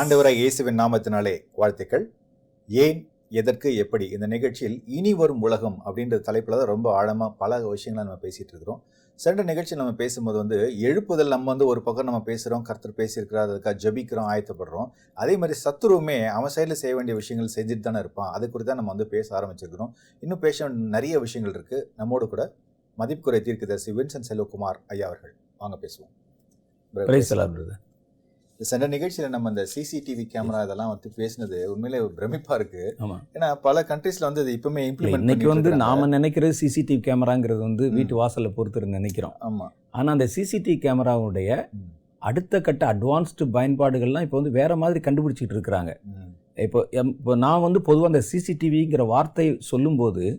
ஆண்டவராய் இயேசுவின் நாமத்தினாலே வாழ்த்துக்கள். ஏன் எதற்கு எப்படி இந்த நிகழ்ச்சியில் இனி வரும் உலகம் அப்படின்ற தலைப்பில் தான் ரொம்ப ஆழமாக பல விஷயங்களை நம்ம பேசிகிட்டு இருக்கிறோம். சென்ற நிகழ்ச்சி நம்ம பேசும்போது வந்து எழுப்புதல் நம்ம வந்து ஒரு பக்கம் நம்ம பேசுகிறோம் கர்த்தர் பேசியிருக்கிறார் அதுக்காக ஜபிக்கிறோம் ஆயத்தப்படுறோம். அதே மாதிரி சத்துருவுமே அவன் சைடில் செய்ய வேண்டிய விஷயங்கள் செஞ்சுட்டு தானே இருப்பான். அது குறித்து தான் நம்ம வந்து பேச ஆரம்பிச்சிருக்கிறோம். இன்னும் பேச நிறைய விஷயங்கள் இருக்குது நம்மோடு கூட மதிப்புக்குறை தீர்க்கதரிசி வின்சன் செல்வகுமார் ஐயா அவர்கள். வாங்க பேசுவோம். சென்ற நிகழ்ச்சியில் நம்ம இந்த சிசிடிவி கேமரா இதெல்லாம் வந்து பேசினது உண்மையிலே ஒரு பிரமிப்பா இருக்கு. ஆமா. ஏன்னா பல கண்ட்ரீஸ்ல வந்து இது இப்பவுமே இம்ப்ளிமெண்ட் இன்னைக்கு வந்து நாம நினைக்கிறது சிசிடிவி கேமராங்கிறது வந்து. வீட்டு வாசல்ல பொறுத்து நினைக்கிறோம். ஆமா. ஆனா அந்த சிசிடிவி கேமராவுடைய. அடுத்த கட்ட அட்வான்ஸ்டு பயன்பாடுகள்லாம் இப்போ வந்து வேற மாதிரி கண்டுபிடிச்சிட்டு இருக்கிறாங்க. இப்போ எம்- இப்போ நான் வந்து பொதுவாக அந்த சிசிடிவிங்கிற வார்த்தை சொல்லும்போது.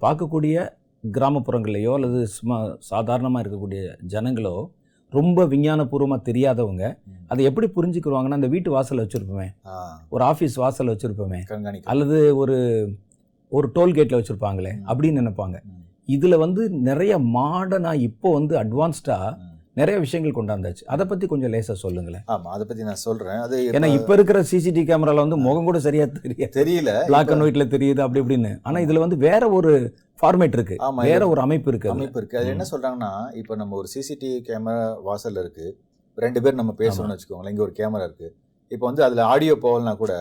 பார்க்கக்கூடிய கிராமப்புறங்கள்லையோ அல்லது சும்மா சாதாரணமாக இருக்கக்கூடிய ஜனங்களோ ரொம்ப விஞ்ஞானபூர்வமாக தெரியாதவங்க. அதை எப்படி புரிஞ்சுக்குருவாங்கன்னா அந்த வீட்டு வாசல்ல வச்சுருப்போமே. ஒரு ஆஃபீஸ் வாசல்ல வச்சுருப்போமே. அல்லது ஒரு ஒரு டோல்கேட்டில் வச்சுருப்பாங்களே. அப்படின்னு நினைப்பாங்க. இதில் வந்து நிறைய மாடர்னாக இப்போ வந்து அட்வான்ஸ்டாக. நிறைய விஷயங்கள் கொண்டாந்தாச்சு. அதை பற்றி கொஞ்சம் லேசாக சொல்லுங்களேன். ஆமா அதை பத்தி நான் சொல்றேன். அது ஏன்னா இப்ப இருக்கிற சிசிடிவி கேமரால வந்து முகம் கூட சரியா தெரியாது. தெரியல. பிளாக் அண்ட் ஒயிட்ல தெரியுது அப்படி இப்படின்னு. ஆனா இதுல வந்து வேற ஒரு ஃபார்மேட் இருக்கு. வேற ஒரு அமைப்பு இருக்கு. அமைப்பு இருக்கு. அது. என்ன சொல்றாங்கன்னா இப்போ நம்ம ஒரு சிசிடிவி கேமரா வாசல்ல இருக்கு. ரெண்டு பேர் நம்ம பேசுறோம்னு வச்சுக்கோங்களேன். இங்க ஒரு கேமரா இருக்கு. இப்போ வந்து அதுல ஆடியோ போகலனா கூட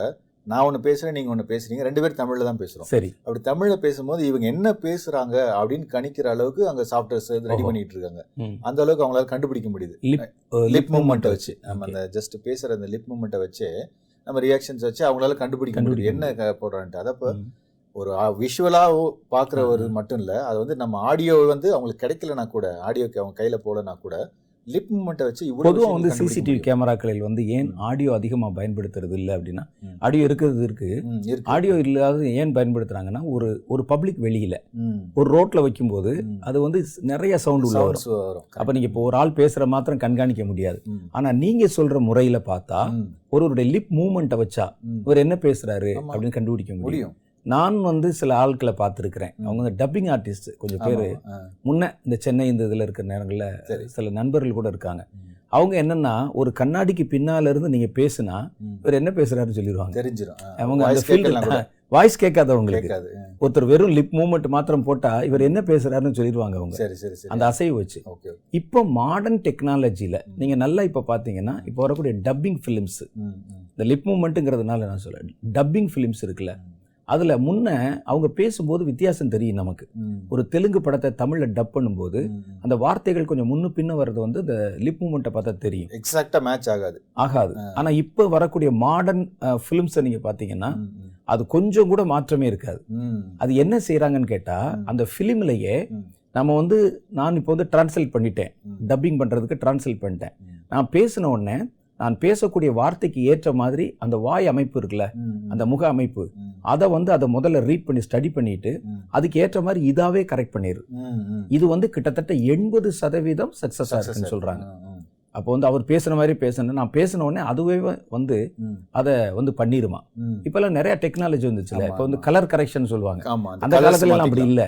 நான் ஒன்று பேசுறேன் நீங்க ஒன்று பேசுறீங்க. ரெண்டு பேர் தமிழ்ல தான் பேசுறோம். சரி. அப்படி தமிழ்ல பேசும்போது இவங்க என்ன பேசுறாங்க அப்படின்னு கணிக்கிற அளவுக்கு அங்க சாஃப்ட்வேர்ஸ் ரெடி. பண்ணிட்டு இருக்காங்க. அந்த அளவுக்கு அவங்களால கண்டுபிடிக்க முடியுது. லிப் லிப் மூமெண்ட்டை வச்சு. நம்ம. அந்த ஜஸ்ட் பேசுற அந்த லிப் மூமெண்ட்டை வச்சு நம்ம ரியாக்ஷன்ஸ் வச்சு அவங்களால கண்டுபிடிக்க முடியும் என்ன போடுறான்ட்டு. அதை இப்போ ம். ஒரு விஷுவலா பாக்குறவர் ஆ. மட்டும் இல்ல அது வந்து நம்ம ஆடியோ வந்து அவங்களுக்கு கிடைக்கலனா கூட ஆடியோக்கு அவங்க கையில போடலனா கூட லிப் மூமெண்ட்டை வச்சு இவ்வளவு பொதுவா விஷயங்கள் வந்து சிசிடிவி. கேமராக்களில் வந்து ஏன். ஆடியோ அதிகமா பயன்படுத்துறது இல்லை அப்படின்னா. ஆடியோ இருக்கிறது இருக்கு ம், இருக்கு. ஆடியோ இல்லாத ஏன் பயன்படுத்துறாங்கன்னா ஒரு ஒரு பப்ளிக் வெளியில ஒரு ரோட்ல வைக்கும்போது. அது வந்து நிறைய சவுண்ட் உள்ள வரும் அப்ப நீங்க இப்போ ஒரு ஆள் பேசுற மாத்திரம் கண்காணிக்க முடியாது ம், ஆனா நீங்க சொல்ற முறையில பார்த்தா ஒருவருடைய லிப் மூமெண்ட்டை வச்சா. இவர் என்ன பேசுறாரு ஆமா. அப்படின்னு கண்டுபிடிக்க முடியும் நான் வந்து சில ஆட்களை பார்த்துருக்கிறேன். அவங்க டப்பிங் ஆர்டிஸ்ட் கொஞ்சம் பேர். முன்ன இந்த சென்னை இந்த இதில் இருக்கிற நேரங்களில். சில நண்பர்கள் கூட இருக்காங்க. அவங்க என்னன்னா ஒரு கண்ணாடிக்கு பின்னால இருந்து நீங்க பேசுனா. இவர் என்ன பேசுறாருன்னு சொல்லிடுவாங்க தெரிஞ்சிரும். ஆ, அவங்க அந்த கூட. வாய்ஸ் கேட்காதவங்களுக்கு ஒருத்தர் வெறும் லிப் மூமெண்ட் மாத்திரம் போட்டா இவர் என்ன பேசுறாருன்னு சொல்லிடுவாங்க அவங்க. சரி சரி அந்த அசைவு வச்சு. ஓகே இப்போ மாடர்ன் டெக்னாலஜியில். நீங்க நல்லா இப்போ பார்த்தீங்கன்னா இப்போ வரக்கூடிய டப்பிங் ஃபிலிம்ஸ் இந்த லிப் மூமெண்ட்டுங்கிறதுனால நான் சொல்ல டப்பிங் ஃபிலிம்ஸ் இருக்குல்ல. அதுல முன்ன அவங்க பேசும்போது வித்தியாசம் தெரியும் நமக்கு ஒரு தெலுங்கு படத்தை தமிழ்ல டப் பண்ணும்போது. அந்த வார்த்தைகள் கொஞ்சம் முன்னு பின்ன வர்றது வந்து இந்த லிப் மூமெண்ட்டை பார்த்தா தெரியும் எக்ஸாக்டா மேட்ச் ஆகாது ஆகாது ஆ. ஆனா இப்போ வரக்கூடிய மாடர்ன் ஃபிலிம்ஸை நீங்க பார்த்தீங்கன்னா அது கொஞ்சம் கூட மாற்றமே இருக்காது அது என்ன செய்றாங்கன்னு கேட்டா ம். அந்த ஃபிலிம்லயே. நம்ம வந்து நான் இப்போ வந்து டிரான்ஸ்லேட் பண்ணிட்டேன். டப்பிங் பண்றதுக்கு டிரான்ஸ்லேட் பண்ணிட்டேன். நான் பேசின உடனே நான் பேசக்கூடிய வார்த்தைக்கு ஏற்ற மாதிரி அந்த வாய் அமைப்பு இருக்குல்ல அந்த முக அமைப்பு. அதை வந்து அதை முதல்ல ரீட் பண்ணி ஸ்டடி பண்ணிட்டு அதுக்கு ஏற்ற மாதிரி இதாவே கரெக்ட் பண்ணிடு. இது வந்து கிட்டத்தட்ட எண்பது சதவீதம் சக்சஸ் ஆகுதுன்னு சொல்றாங்க. அப்போ வந்து அவர் பேசுன மாதிரி பேசணும் நான் பேசின உடனே அதுவே வந்து அதை வந்து பண்ணிருமா. ம். இப்பெல்லாம் நிறைய டெக்னாலஜி வந்துச்சுல. இப்போ வந்து. கலர் கரெக்ஷன் சொல்லுவாங்க. அந்த காலத்துல எல்லாம் அப்படி இல்ல.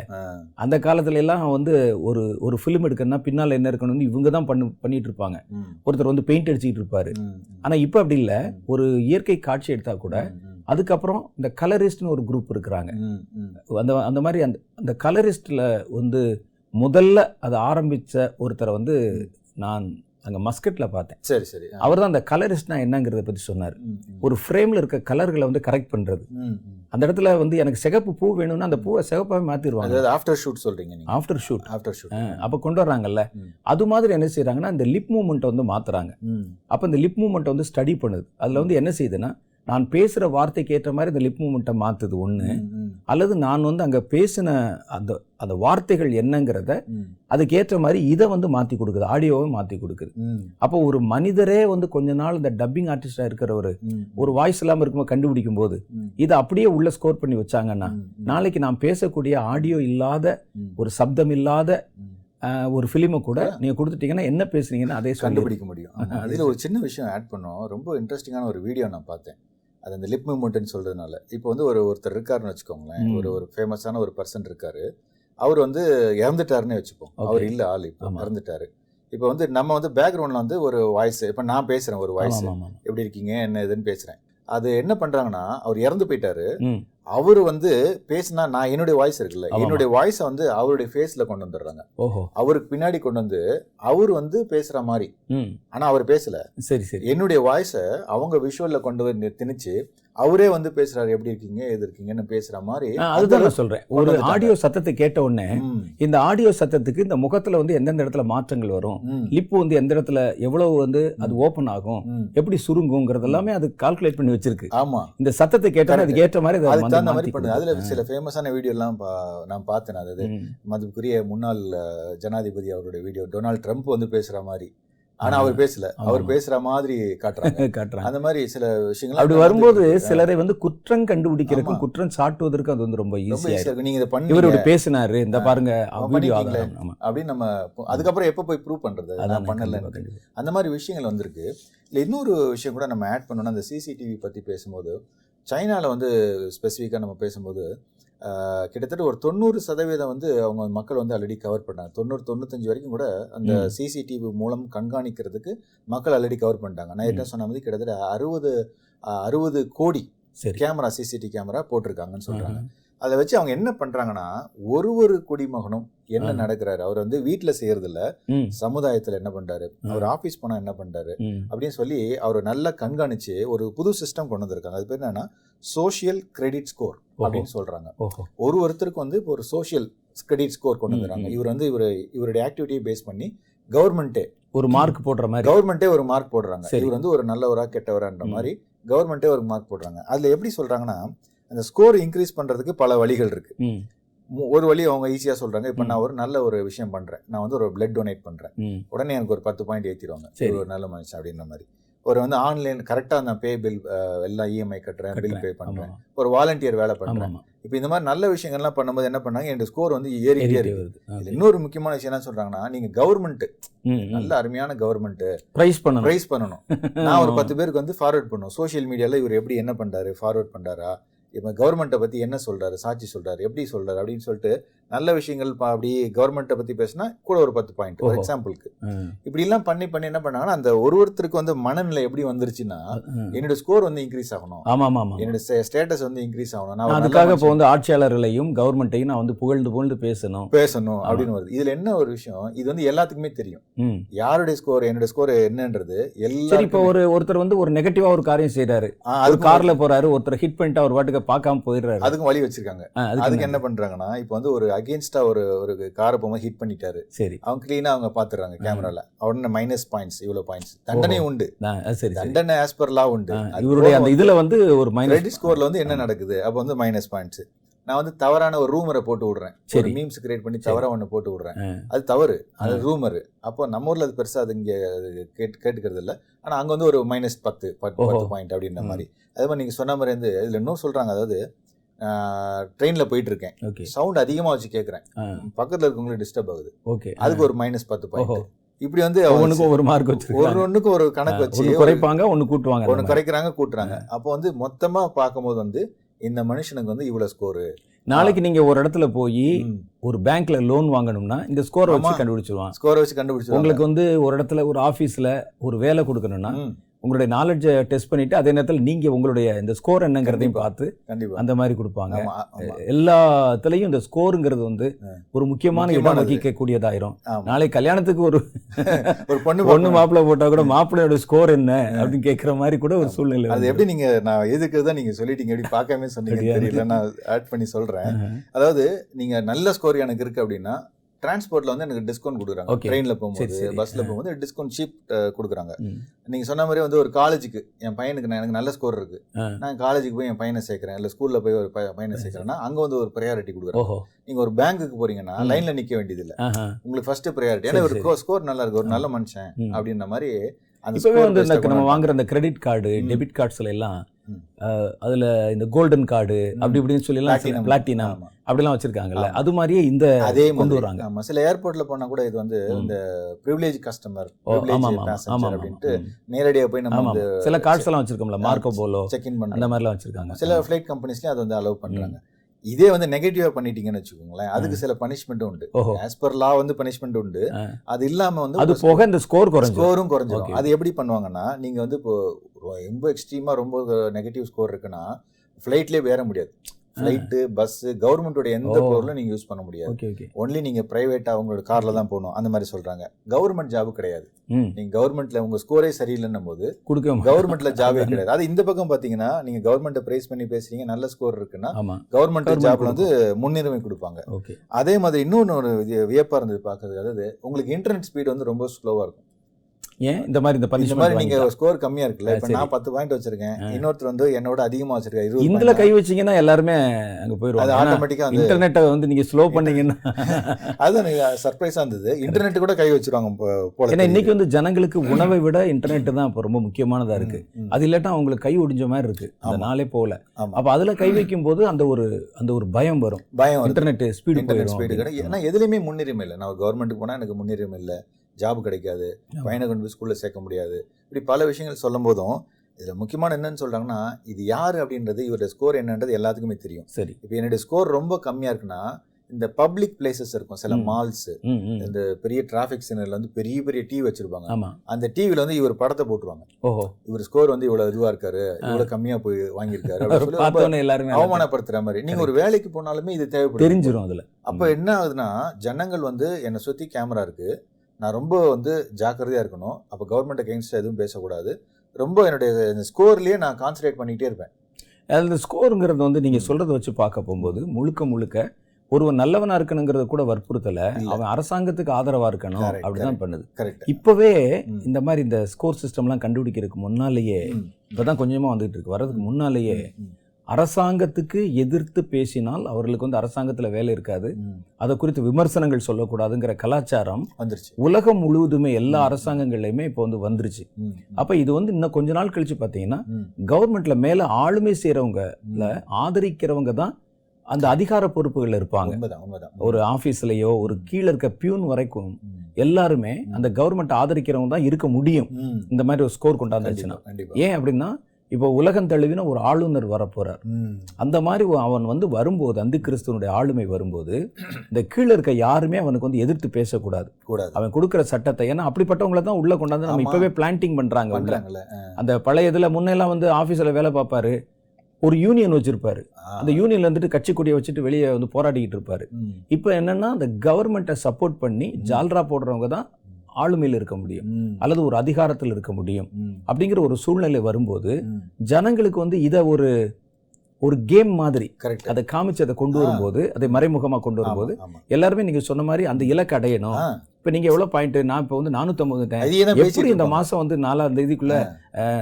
அந்த காலத்துல எல்லாம் வந்து ஒரு ஒரு ஃபிலிம் எடுக்கணும்னா பின்னால என்ன இருக்கணும்னு இவங்க தான் பண்ணு பண்ணிட்டு இருப்பாங்க. ஒருத்தர் வந்து பெயிண்ட் அடிச்சுட்டு இருப்பாரு. ம், ம். ஆனா இப்போ அப்படி இல்ல. ஒரு இயற்கை காட்சி எடுத்தா கூட அதுக்கப்புறம் இந்த கலரிஸ்ட்னு ஒரு குரூப் இருக்கிறாங்க. அந்த அந்த மாதிரி அந்த அந்த கலரிஸ்ட்ல வந்து முதல்ல அதை ஆரம்பிச்ச ஒருத்தரை வந்து நான் அங்க மஸ்கட்ல பார்த்தேன். சரி சரி. அவர் தான் அந்த கலரிஸ்ட்னா என்னங்கிறத பத்தி சொன்னார். ஒரு ஃப்ரேம்ல இருக்க கலர்களை வந்து கரெக்ட் ம். அந்த இடத்துல வந்து எனக்கு சிகப்பு பூ வேணும்னா அந்த பூவை சிகப்பாவே மாத்திடுவாங்க. அதாவது ஆஃப்டர் ஷூட் சொல்றீங்க நீங்க. ஆஃப்டர் ஷூட் ஆஃப்டர் ஷூட் அப்ப கொண்டு வர்றாங்கல்ல. அது மாதிரி என்ன செய்றாங்கன்னா இந்த லிப் மூமெண்ட்டை வந்து மாத்துறாங்க. ம், அப்ப இந்த லிப் மூமெண்ட்டை வந்து ஸ்டடி பண்ணுது. அதுல வந்து என்ன செய்யுதுன்னா நான் பேசுற வார்த்தைக்கு ஏற்ற மாதிரி இந்த லிப் மூமெண்ட்டை மாத்துது ஒண்ணு. ம், ம், அல்லது நான் வந்து அங்க பேசின அந்த அந்த வார்த்தைகள் என்னங்கிறத அதுக்கு ஏற்ற மாதிரி இதை வந்து மாத்தி கொடுக்குது ஆடியோவை மாத்தி கொடுக்குது. அப்போ ஒரு மனிதரே வந்து கொஞ்ச நாள் இந்த டப்பிங் ஆர்டிஸ்டா இருக்கிறவர் ம், ஒரு வாய்ஸ் இல்லாம இருக்கும்போது கண்டுபிடிக்கும் போது இதை அப்படியே உள்ள ஸ்கோர் பண்ணி வச்சாங்கன்னா நாளைக்கு நான் பேசக்கூடிய ஆடியோ இல்லாத ஒரு சப்தம் இல்லாத ஒரு ஃபிலிமை கூட நீங்க கொடுத்துட்டீங்கன்னா என்ன பேசுனீங்கன்னா அதே கண்டுபிடிக்க முடியும். ஆமா. அது இதுல ஒரு சின்ன விஷயம் ஆட் பண்ணோம். ரொம்ப இன்ட்ரெஸ்டிங்கான ஒரு வீடியோ நான் பார்த்தேன். அது அந்த லிப் மூமெண்ட்னு சொல்றதுனால இப்போ வந்து ஒரு ஒருத்தர் இருக்காருன்னு வச்சுக்கோங்களேன். ஒரு ஒரு ஃபேமஸான ஒரு பர்சன் இருக்காரு அவர் வந்து இறந்துட்டாருன்னே வச்சுப்போம். அவர் இல்ல ஆள் இப்போ. இறந்துட்டாரு இப்போ வந்து நம்ம வந்து பேக்ரவுண்ட்ல வந்து ஒரு வாய்ஸ் இப்போ நான் பேசுறேன் ஒரு வாய்ஸ். எப்படி இருக்கீங்க என்ன இதுன்னு பேசுறேன் அது என்ன பண்றாங்கன்னா அவர் இறந்து போயிட்டாரு. அவர் வந்து பேசினா நான் என்னுடைய வாய்ஸ் இருக்குல்ல. என்னுடைய வாய்ஸை வந்து அவருடைய ஃபேஸ்ல கொண்டு வந்துடுறாங்க. ஓஹோ. அவருக்கு பின்னாடி கொண்டு வந்து அவர் வந்து பேசுற மாதிரி. ம். ஆனா அவர் பேசல. சரி சரி. என்னுடைய வாய்ஸை அவங்க விஷுவல்ல கொண்டு வந்து திணிச்சு அவரே வந்து பேசுறாரு எப்படி இருக்கீங்க? எது இருக்கீங்கன்னு பேசுற மாதிரி அதுதான் நான் சொல்றேன். ஒரு. ஆடியோ சத்தத்தை கேட்ட உடனே இந்த ஆடியோ சத்தத்துக்கு இந்த முகத்துல வந்து எந்தெந்த இடத்துல மாற்றங்கள் வரும் ம், லிப் வந்து எந்த இடத்துல எவ்வளவு வந்து அது ஓபன் ஆகும். எப்படி சுருங்குங்கிறது எல்லாமே அது கால்குலேட் பண்ணி வச்சிருக்கு. ஆமா. இந்த சத்தத்தை கேட்டோன்னே அதுக்கு ஏற்ற மாதிரி அதை தகுந்த மாதிரி பண்ணுது அதுல. சில ஃபேமஸான வீடியோ எல்லாம் நான் பார்த்தேன். அது. மதுக்குரிய முன்னாள் ஜனாதிபதி அவருடைய வீடியோ டொனால்ட் ட்ரம்ப் வந்து பேசுற மாதிரி. ஆனா அவர் பேசல. அவர். பேசுற மாதிரி காட்டுறாங்க. காட்டுறாங்க. அந்த மாதிரி சில விஷயங்கள் அப்படி வரும்போது சிலரை வந்து குற்றம் கண்டுபிடிக்கிறதுக்கும். குற்றம் சாட்டுவதற்கும் அது வந்து ரொம்ப ஈஸியா இருக்கு. நீங்க இதை இவர் பண்ணீங்க இப்படி பேசினாரு. இந்த பாருங்க வீடியோ அப்படின்னு நம்ம அதுக்கப்புறம் எப்ப போய் ப்ரூவ் பண்றது? நான் பண்ணல. அந்த மாதிரி விஷயங்கள் வந்திருக்கு. இல்லை இன்னொரு விஷயம் கூட நம்ம ஆட் பண்ணோம்னா அந்த சிசிடிவி பற்றி பேசும்போது சைனாவில் வந்து ஸ்பெசிஃபிக்காக நம்ம பேசும்போது கிட்டத்தட்ட ஒரு தொண்ணூறு சதவீதம் வந்து அவங்க மக்கள் வந்து ஆல்ரெடி கவர் பண்ணாங்க. தொண்ணூறு தொண்ணூத்தஞ்சு வரைக்கும் கூட அந்த. சிசிடிவி மூலம் கண்காணிக்கிறதுக்கு மக்கள் ஆல்ரெடி கவர் பண்ணிட்டாங்க. நான் என்ன சொன்ன மாதிரி கிட்டத்தட்ட அறுபது அறுபது கோடி கேமரா சிசிடிவி கேமரா போட்டிருக்காங்கன்னு சொல்றாங்க. அதை வச்சு அவங்க என்ன பண்றாங்கன்னா ஒரு ஒரு குடிமகனும் என்ன. நடக்கிறாரு? அவர் வந்து வீட்டில் செய்யறது இல்ல சமுதாயத்துல என்ன பண்றாரு. அவர் ஆபீஸ் போனா என்ன பண்றாரு. அப்படின்னு சொல்லி அவர் நல்லா கண்காணிச்சு ஒரு புது சிஸ்டம் கொண்டு வந்திருக்காங்க. அது பேர் என்னன்னா சோஷியல் கிரெடிட் ஸ்கோர் அப்படின்னு சொல்றாங்க. ஒரு ஒருத்தருக்கு வந்து இப்போ ஒரு சோஷியல் கிரெடிட் ஸ்கோர் கொண்டு வந்துறாங்க. இவர் வந்து இவர் இவருடைய ஆக்டிவிட்டியை பேஸ் பண்ணி கவர்மெண்ட்டே ஒரு மார்க் போடுற மாதிரி. கவர்மெண்ட்டே ஒரு மார்க் போடுறாங்க. இவர் வந்து ஒரு நல்லவரா கெட்டவரான்ற. மாதிரி கவர்மெண்ட்டே ஒரு மார்க் போடுறாங்க. அதுல எப்படி சொல்றாங்கன்னா அந்த ஸ்கோர் இன்க்ரீஸ் பண்றதுக்கு பல வழிகள் இருக்கு. ஒரு வழி அவங்க ஈஸியா சொல்றாங்க. இப்போ. நான் ஒரு நல்ல ஒரு விஷயம் பண்றேன். நான் வந்து ஒரு பிளட் டொனேட் பண்றேன். உடனே எனக்கு ஒரு பத்து பாயிண்ட் ஏற்றிடுவாங்க ஒரு நல்ல மனுஷன் அப்படின்ற மாதிரி. ஒரு வந்து ஆன்லைன் கரெக்டாக நான் பே பில் எல்லாம் இஎம்ஐ கட்டுறேன் பில் பே. பண்ணுறேன் ஒரு வாலண்டியர் வேலை பண்ணுறேன். இப்போ இந்த மாதிரி நல்ல விஷயங்கள்லாம் பண்ணும்போது என்ன பண்ணாங்க? என் ஸ்கோர் வந்து இருக்கு. வருது. இன்னொரு முக்கியமான விஷயம் என்ன சொல்றாங்கன்னா நீங்க கவர்மெண்ட் ம், ம். நல்ல அருமையான கவர்மெண்ட் பிரைஸ் பண்ணணும். ப்ரைஸ் பண்ணணும். நான் ஒரு பத்து பேருக்கு வந்து ஃபார்வர்ட் பண்ணுவோம். சோஷியல் மீடியால இவர் எப்படி என்ன பண்றாரு? ஃபார்வர்ட் பண்றாரா? இப்போ கவர்மெண்ட்டை பத்தி என்ன சொல்றாரு? சாட்சி சொல்றாரு? எப்படி சொல்றாரு? அப்படின்னு சொல்லிட்டு நல்ல விஷயங்கள் அப்படி கவர்மெண்ட்டை பத்தி பேசினா கூட ஒரு பத்து பாயிண்ட் ஒரு. எக்ஸாம்பிளுக்கு ம், இப்படி எல்லாம் பண்ணி பண்ணி என்ன பண்ணாங்கன்னா அந்த ஒரு ஒருத்தருக்கு வந்து மனநிலை எப்படி வந்துருச்சுன்னா. என்னோட ஸ்கோர் வந்து இன்க்ரீஸ் ஆகணும். ஆமா ஆமா ஆமா என்னோட ஸ்டேட்டஸ் வந்து இன்க்ரீஸ் ஆகணும். நான் அதுக்காக இப்போ வந்து ஆட்சியாளர்களையும் கவர்மெண்ட்டையும் நான் வந்து புகழ்ந்து புகழ்ந்து பேசணும். பேசணும் அப்படின்னு வருது. இதுல என்ன ஒரு விஷயம்? இது வந்து எல்லாத்துக்குமே தெரியும். யாருடைய ஸ்கோர் என்னோட ஸ்கோர் என்னன்றது சரி இப்போ ஒரு ஒருத்தர் வந்து ஒரு நெகட்டிவா ஒரு காரியம் செய்றாரு. ஒரு அதுக்கும் கார்ல போறாரு ஒருத்தர் ஹிட் பண்ணிட்டு அவர் பாட்டுக்கு பார்க்காம போயிடுறாரு. அதுக்கும் வழி வச்சிருக்காங்க. அதுக்கு என்ன? என்ன பண்றாங்கன்னா இப்போ வந்து ஒரு அகேன்ஸ்டா ஒரு ஒரு காரை போகும்போது ஹிட் பண்ணிட்டாரு. சரி. அவங்க கிளீனா அவங்க பாத்துறாங்க கேமரால உடனே மைனஸ் பாயிண்ட்ஸ் இவ்வளவு பாயிண்ட்ஸ் தண்டனை உண்டு. சரி தண்டனை ஆஸ் பர் லா உண்டு. இவருடைய அந்த இதுல வந்து ஒரு மைனஸ் ஸ்கோர்ல வந்து என்ன நடக்குது? அப்போ வந்து மைனஸ் பாயிண்ட்ஸ் நான் வந்து தவறான ஒரு ரூமரை போட்டு விடுறேன். சரி. மீம்ஸ் கிரியேட் பண்ணி. தவறா ஒன்று போட்டு விடுறேன். அது தவறு. அது. ரூமர் அப்போ நம்ம ஊர்ல அது பெருசா அது இங்க கேட்டு கேட்டுக்கிறது இல்ல. ஆனா அங்க வந்து ஒரு மைனஸ் பத்து பத்து பாயிண்ட் அப்படின்ற. மாதிரி. அதே மாதிரி நீங்க சொன்ன மாதிரி வந்து இதுல இன்னும் சொல்றாங்க. அதாவது ட்ரெயின்ல போயிட்டு இருக்கேன் ஓகே. சவுண்ட் அதிகமா வச்சு கேக்குறேன். ஆ. பக்கத்துல இருக்கவங்களுக்கு டிஸ்டர்ப் ஆகுது. ஓகே. அதுக்கு ஒரு மைனஸ் பத்து பாயிண்ட் இப்படி வந்து அவங்க ஒவ்வொன்றுக்கும் ஒரு மார்க் ஒரு வச்சிருக்காங்க ஒண்ணுக்கு ஒரு கணக்கு வச்சு குறைப்பாங்க ஒன்னு கூட்டுவாங்க ஒன்று. குறைக்கிறாங்க கூட்டுறாங்க. அப்போ வந்து மொத்தமா பார்க்கும்போது வந்து இந்த மனுஷனுக்கு வந்து இவ்வளவு ஸ்கோரு நாளைக்கு நீங்க ஒரு இடத்துல போய் ஒரு பேங்க்ல லோன் வாங்கணும்னா இந்த ஸ்கோரை வச்சு. கண்டுபிடிச்சிருவான். ஸ்கோரை வச்சு கண்டுபிடிச்சு உங்களுக்கு வந்து ஒரு இடத்துல ஒரு ஆபீஸ்ல ஒரு வேலை கொடுக்கணும்னா உங்களுடைய நாலேஜை டெஸ்ட் பண்ணிட்டு அதே நேரத்தில் நீங்க உங்களுடைய இந்த ஸ்கோர் என்னங்கிறதையும். பார்த்து கண்டிப்பா அந்த மாதிரி கொடுப்பாங்க எல்லாத்துலயும் இந்த ஸ்கோருங்கிறது வந்து. ஒரு முக்கியமான இடம். வகிக்கக்கூடியதாயிரும். நாளை கல்யாணத்துக்கு ஒரு ஒரு பொண்ணு பொண்ணு. மாப்பிள்ளை போட்டா கூட மாப்பிள்ளையோட ஸ்கோர் என்ன அப்படின்னு கேட்கிற மாதிரி கூட ஒரு சூழ்நிலை அது. எப்படி நீங்க நான் எதுக்குறதா நீங்க சொல்லிட்டீங்க எப்படி பார்க்காம சொன்னீங்க. தெரியல நான் ஆட் பண்ணி சொல்றேன் ஆஹா. அதாவது நீங்க நல்ல ஸ்கோர் எனக்கு இருக்கு அப்படின்னா டிரான்ஸ்போர்ட்ல வந்து எனக்கு டிஸ்கவுண்ட் கொடுக்குறாங்க. ட்ரெயின்ல போகும்போது ஆ. போகும்போது டிஸ்கவுண்ட் சீப் கொடுக்குறாங்க. நீங்க சொன்ன மாதிரி வந்து ஒரு காலேஜுக்கு என் பையனுக்கு நான் எனக்கு நல்ல ஸ்கோர் இருக்கு. நான் காலேஜுக்கு போய் என் பையனை சேர்க்கிறேன் இல்ல ஸ்கூல்ல போய் ஒரு பைய- பையனை சேர்க்கிறேன்னா அங்க வந்து ஒரு ப்ரையாரிட்டி கொடுக்குறாங்க ஓஹோ நீங்க ஒரு பேங்க்குக்கு போறீங்கன்னா. லைன்ல நிக்க வேண்டியது இல்ல. உங்களுக்கு ஃபர்ஸ்ட் ப்ரையாரிட்டி ஏன்னா ஒரு ஸ்கோர் நல்லா இருக்கு ஒரு நல்ல மனுஷன். அப்படின்ற மாதிரி அந்த இப்பவே வந்து நம்ம வாங்குற அந்த கிரெடிட் கார்டு. டெபிட் கார்ட்ஸ்ல எல்லாம் அதுல இந்த கோல்டன் கார்டு அப்படி இப்படின்னு சொல்லி எல்லாம் Platinum. பிளாட்டினம் ஆமா. அப்படிலாம் வச்சிருக்காங்கல்ல. அது மாதிரியே இந்த அதே கொண்டு மாதிரி வராங்க ஆமா சில ஏர்போர்ட்ல போனா கூட இது வந்து. இந்த ப்ரிவிலேஜ் கஸ்டமர் அப்படின்ட்டு ம். நேரடியா போய் நம்ம சில கார்ட்ஸ் எல்லாம் வச்சிருக்கோம்ல மார்க்கோ போலோ செக் இன் அந்த பண்றோம் மாதிரிலாம் வச்சிருக்காங்க சில ஃபிளைட் கம்பெனிஸ்லயும் அதை வந்து அலோவ் பண்றாங்க இதே வந்து நெகட்டிவா பண்ணிட்டீங்கன்னு வச்சுக்கோங்களேன் அதுக்கு சில பனிஷ்மெண்ட் உண்டு. ஆஸ் பர் லா வந்து பனிஷ்மெண்ட் உண்டு. அது இல்லாம வந்து அது போக இந்த ஸ்கோர் குறைஞ்சு ஸ்கோரும் குறைஞ்சிரும். Okay. அது எப்படி பண்ணுவாங்கன்னா நீங்க வந்து இப்போ ரொம்ப எக்ஸ்ட்ரீமா ரொம்ப நெகட்டிவ் ஸ்கோர் இருக்குன்னா ஃப்ளைட்லேயே ஏற முடியாது. ஃப்ளைட்டு பஸ் கவர்மெண்டோட எந்த. பொருளும் நீங்க யூஸ் பண்ண முடியாது. ஒன்லி நீங்க பிரைவேட்டா உங்களோட கார்ல தான் போகணும். அந்த மாதிரி சொல்றாங்க. கவர்மெண்ட் ஜாப் கிடையாது. ம். நீங்க கவர்மெண்ட்ல உங்க ஸ்கோரே சரியில்லைன்னும் போது கொடுக்க மாட்டோம். கவர்மெண்ட்ல ஜாபே கிடையாது. அது இந்த பக்கம் பாத்தீங்கன்னா நீங்க கவர்மெண்ட்டை பிரைஸ் பண்ணி பேசுறீங்க நல்ல ஸ்கோர் இருக்குன்னா கவர்மெண்ட் ஜாப்ல வந்து முன்னுரிமை கொடுப்பாங்க. அதே மாதிரி இன்னொன்று ஒரு விய- வியப்பா இருந்தது பார்க்கறது அதாவது உங்களுக்கு இன்டர்நெட் ஸ்பீடு வந்து ரொம்ப ஸ்லோவா இருக்கும். ஏன் இந்த மாதிரி இந்த இந்த மாதிரி நீங்க ஸ்கோர் கம்மியா இருக்குல்ல இப்ப. நான் பத்து பாயிண்ட் வச்சிருக்கேன். இன்னொருத்தர் வந்து என்னோட அதிகமா வச்சிருக்காரு இதுல. கை வச்சீங்கன்னா எல்லாருமே அங்க அது போயிருவாங்க ஆட்டோமேட்டிக்கா இன்டர்நெட்டை வந்து நீங்க ஸ்லோ பண்ணீங்கன்னா அதுதான் சர்ப்ரைஸா இருந்தது இன்டர்நெட் கூட கை வச்சிருவாங்க போல ஏன்னா. இன்னைக்கு வந்து ஜனங்களுக்கு உணவை விட இன்டர்நெட் தான் இப்போ ரொம்ப முக்கியமானதா இருக்கு. அது இல்லாட்டா அவங்களுக்கு கை ஒடிஞ்ச மாதிரி இருக்கு அந்த. நாளே போல. அப்ப அதுல கை வைக்கும் போது அந்த ஒரு அந்த ஒரு பயம் வரும் பயம் இன்டர்நெட் ஸ்பீடு ஸ்பீடு போயிடும் கிடையாது ஏன்னா எதுலையுமே முன்னுரிமை இல்லை நான் கவர்மெண்ட்டுக்கு போனா எனக்கு முன்னுரிமை இல்லை ஜாப் கிடைக்காது. பையனை கொண்டு போய் ஸ்கூல்ல சேர்க்க முடியாது. இப்படி பல விஷயங்கள் சொல்லும் போதும் இதுல முக்கியமான என்னன்னு சொல்றாங்கன்னா இது யாரு அப்படின்றது இவருடைய ஸ்கோர் என்னன்றது எல்லாத்துக்குமே தெரியும். சரி. இப்போ என்னுடைய ஸ்கோர் ரொம்ப கம்மியா இருக்குன்னா இந்த பப்ளிக் பிளேசஸ் இருக்கும். சில. மால்ஸ். இந்த பெரிய டிராஃபிக் சிக்னல்ல வந்து பெரிய பெரிய டிவி வச்சிருப்பாங்க. அந்த டிவில வந்து இவர் படத்தை போட்டுருவாங்க. ஓஹோ. இவர் ஸ்கோர் வந்து இவ்வளவு இதுவா இருக்காரு இவ்வளவு கம்மியா போய் வாங்கியிருக்காரு எல்லாருமே அவமானப்படுத்துற மாதிரி. நீங்க ஒரு வேலைக்கு போனாலுமே இது தேவைப்படும். தெரிஞ்சிரும் அதுல. அப்ப என்ன ஆகுதுன்னா ஜனங்கள் வந்து என்னை சுத்தி கேமரா இருக்கு. நான் ரொம்ப வந்து ஜாக்கிரதையா இருக்கணும். அப்ப கவர்மெண்ட் அகேன்ஸ்ட் எதுவும் பேசக்கூடாது. ரொம்ப என்னுடைய ஸ்கோர்லயே நான் கான்சன்ட்ரேட் பண்ணிட்டே இருப்பேன். அந்த ஸ்கோருங்கிறது வந்து நீங்க சொல்றதை வச்சு பார்க்க போகும்போது முழுக்க முழுக்க ஒருவன் நல்லவனா இருக்கணுங்கிறத கூட வற்புறுத்தல. அவன் அரசாங்கத்துக்கு ஆதரவா இருக்கணும் அப்படிதான் பண்ணுது. கரெக்ட் இப்பவே. இந்த மாதிரி இந்த ஸ்கோர் சிஸ்டம்லாம் கண்டுபிடிக்கிறதுக்கு முன்னாலேயே இப்பதான் கொஞ்சமா வந்துட்டு இருக்கு. வர்றதுக்கு முன்னாலேயே அரசாங்கத்துக்கு எதிர்த்து பேசினால் அவர்களுக்கு வந்து அரசாங்கத்துல வேலை இருக்காது. அதை குறித்து விமர்சனங்கள் சொல்லக்கூடாதுங்கிற கலாச்சாரம் வந்துருச்சு. உலகம் முழுவதுமே எல்லா. அரசாங்கங்கள்லயுமே இப்போ வந்து வந்துருச்சு. அப்ப இது வந்து இன்னும் கொஞ்ச நாள் கழிச்சு பாத்தீங்கன்னா ம், கவர்மெண்ட்ல மேல ஆளுமை செய்றவங்க ம். ஆதரிக்கிறவங்க தான் அந்த அதிகார பொறுப்புகள்ல இருப்பாங்க. ஒரு ஆபீஸ்லயோ ஒரு கீழே இருக்க பியூன் வரைக்கும் எல்லாருமே. அந்த கவர்மெண்ட் ஆதரிக்கிறவங்க தான் இருக்க முடியும். இந்த மாதிரி ஒரு ஸ்கோர் கொண்டாந்துச்சுன்னா. ஏன் அப்படின்னா இப்போ உலகம் தழுவின ஒரு ஆளுநர் வரப்போறார். ம், அந்த மாதிரி அவன் வந்து வரும்போது அந்த கிறிஸ்துவனுடைய ஆளுமை வரும்போது இந்த கீழே இருக்க யாருமே அவனுக்கு வந்து எதிர்த்து பேசக்கூடாது. கூடாது. அவன் கொடுக்குற சட்டத்தை ஏன்னா அப்படிப்பட்டவங்கள தான் உள்ள கொண்டாந்து நம்ம. இப்பவே பிளான்டிங். பண்றாங்கல்ல அந்த பழைய இதுல முன்னெல்லாம் வந்து ஆபீஸ்ல வேலை பார்ப்பாரு. ஒரு யூனியன் வச்சிருப்பாரு. அந்த யூனியன்ல வந்துட்டு கட்சி கொடியை வச்சுட்டு வெளியே வந்து போராடிக்கிட்டு இருப்பாரு. இப்போ என்னன்னா அந்த கவர்மெண்ட்டை சப்போர்ட் பண்ணி ஜால்ரா போடுறவங்க தான் ஆளுமையில் இருக்க முடியும். அல்லது ஒரு அதிகாரத்தில் இருக்க முடியும். அப்படிங்கிற ஒரு சூழ்நிலை வரும்போது. ஜனங்களுக்கு வந்து இதை ஒரு ஒரு கேம் மாதிரி கரெக்ட் அதை காமிச்சு அதை கொண்டு. வரும்போது அதை மறைமுகமா கொண்டு வரும்போது. எல்லாருமே நீங்க சொன்ன மாதிரி அந்த இலக்கு அடையணும். இப்போ நீங்க எவ்வளவு பாயிண்ட் நான் இப்போ வந்து பேசிட்டு எப்படி இந்த. மாசம் வந்து நாலாம் தேதிக்குள்ள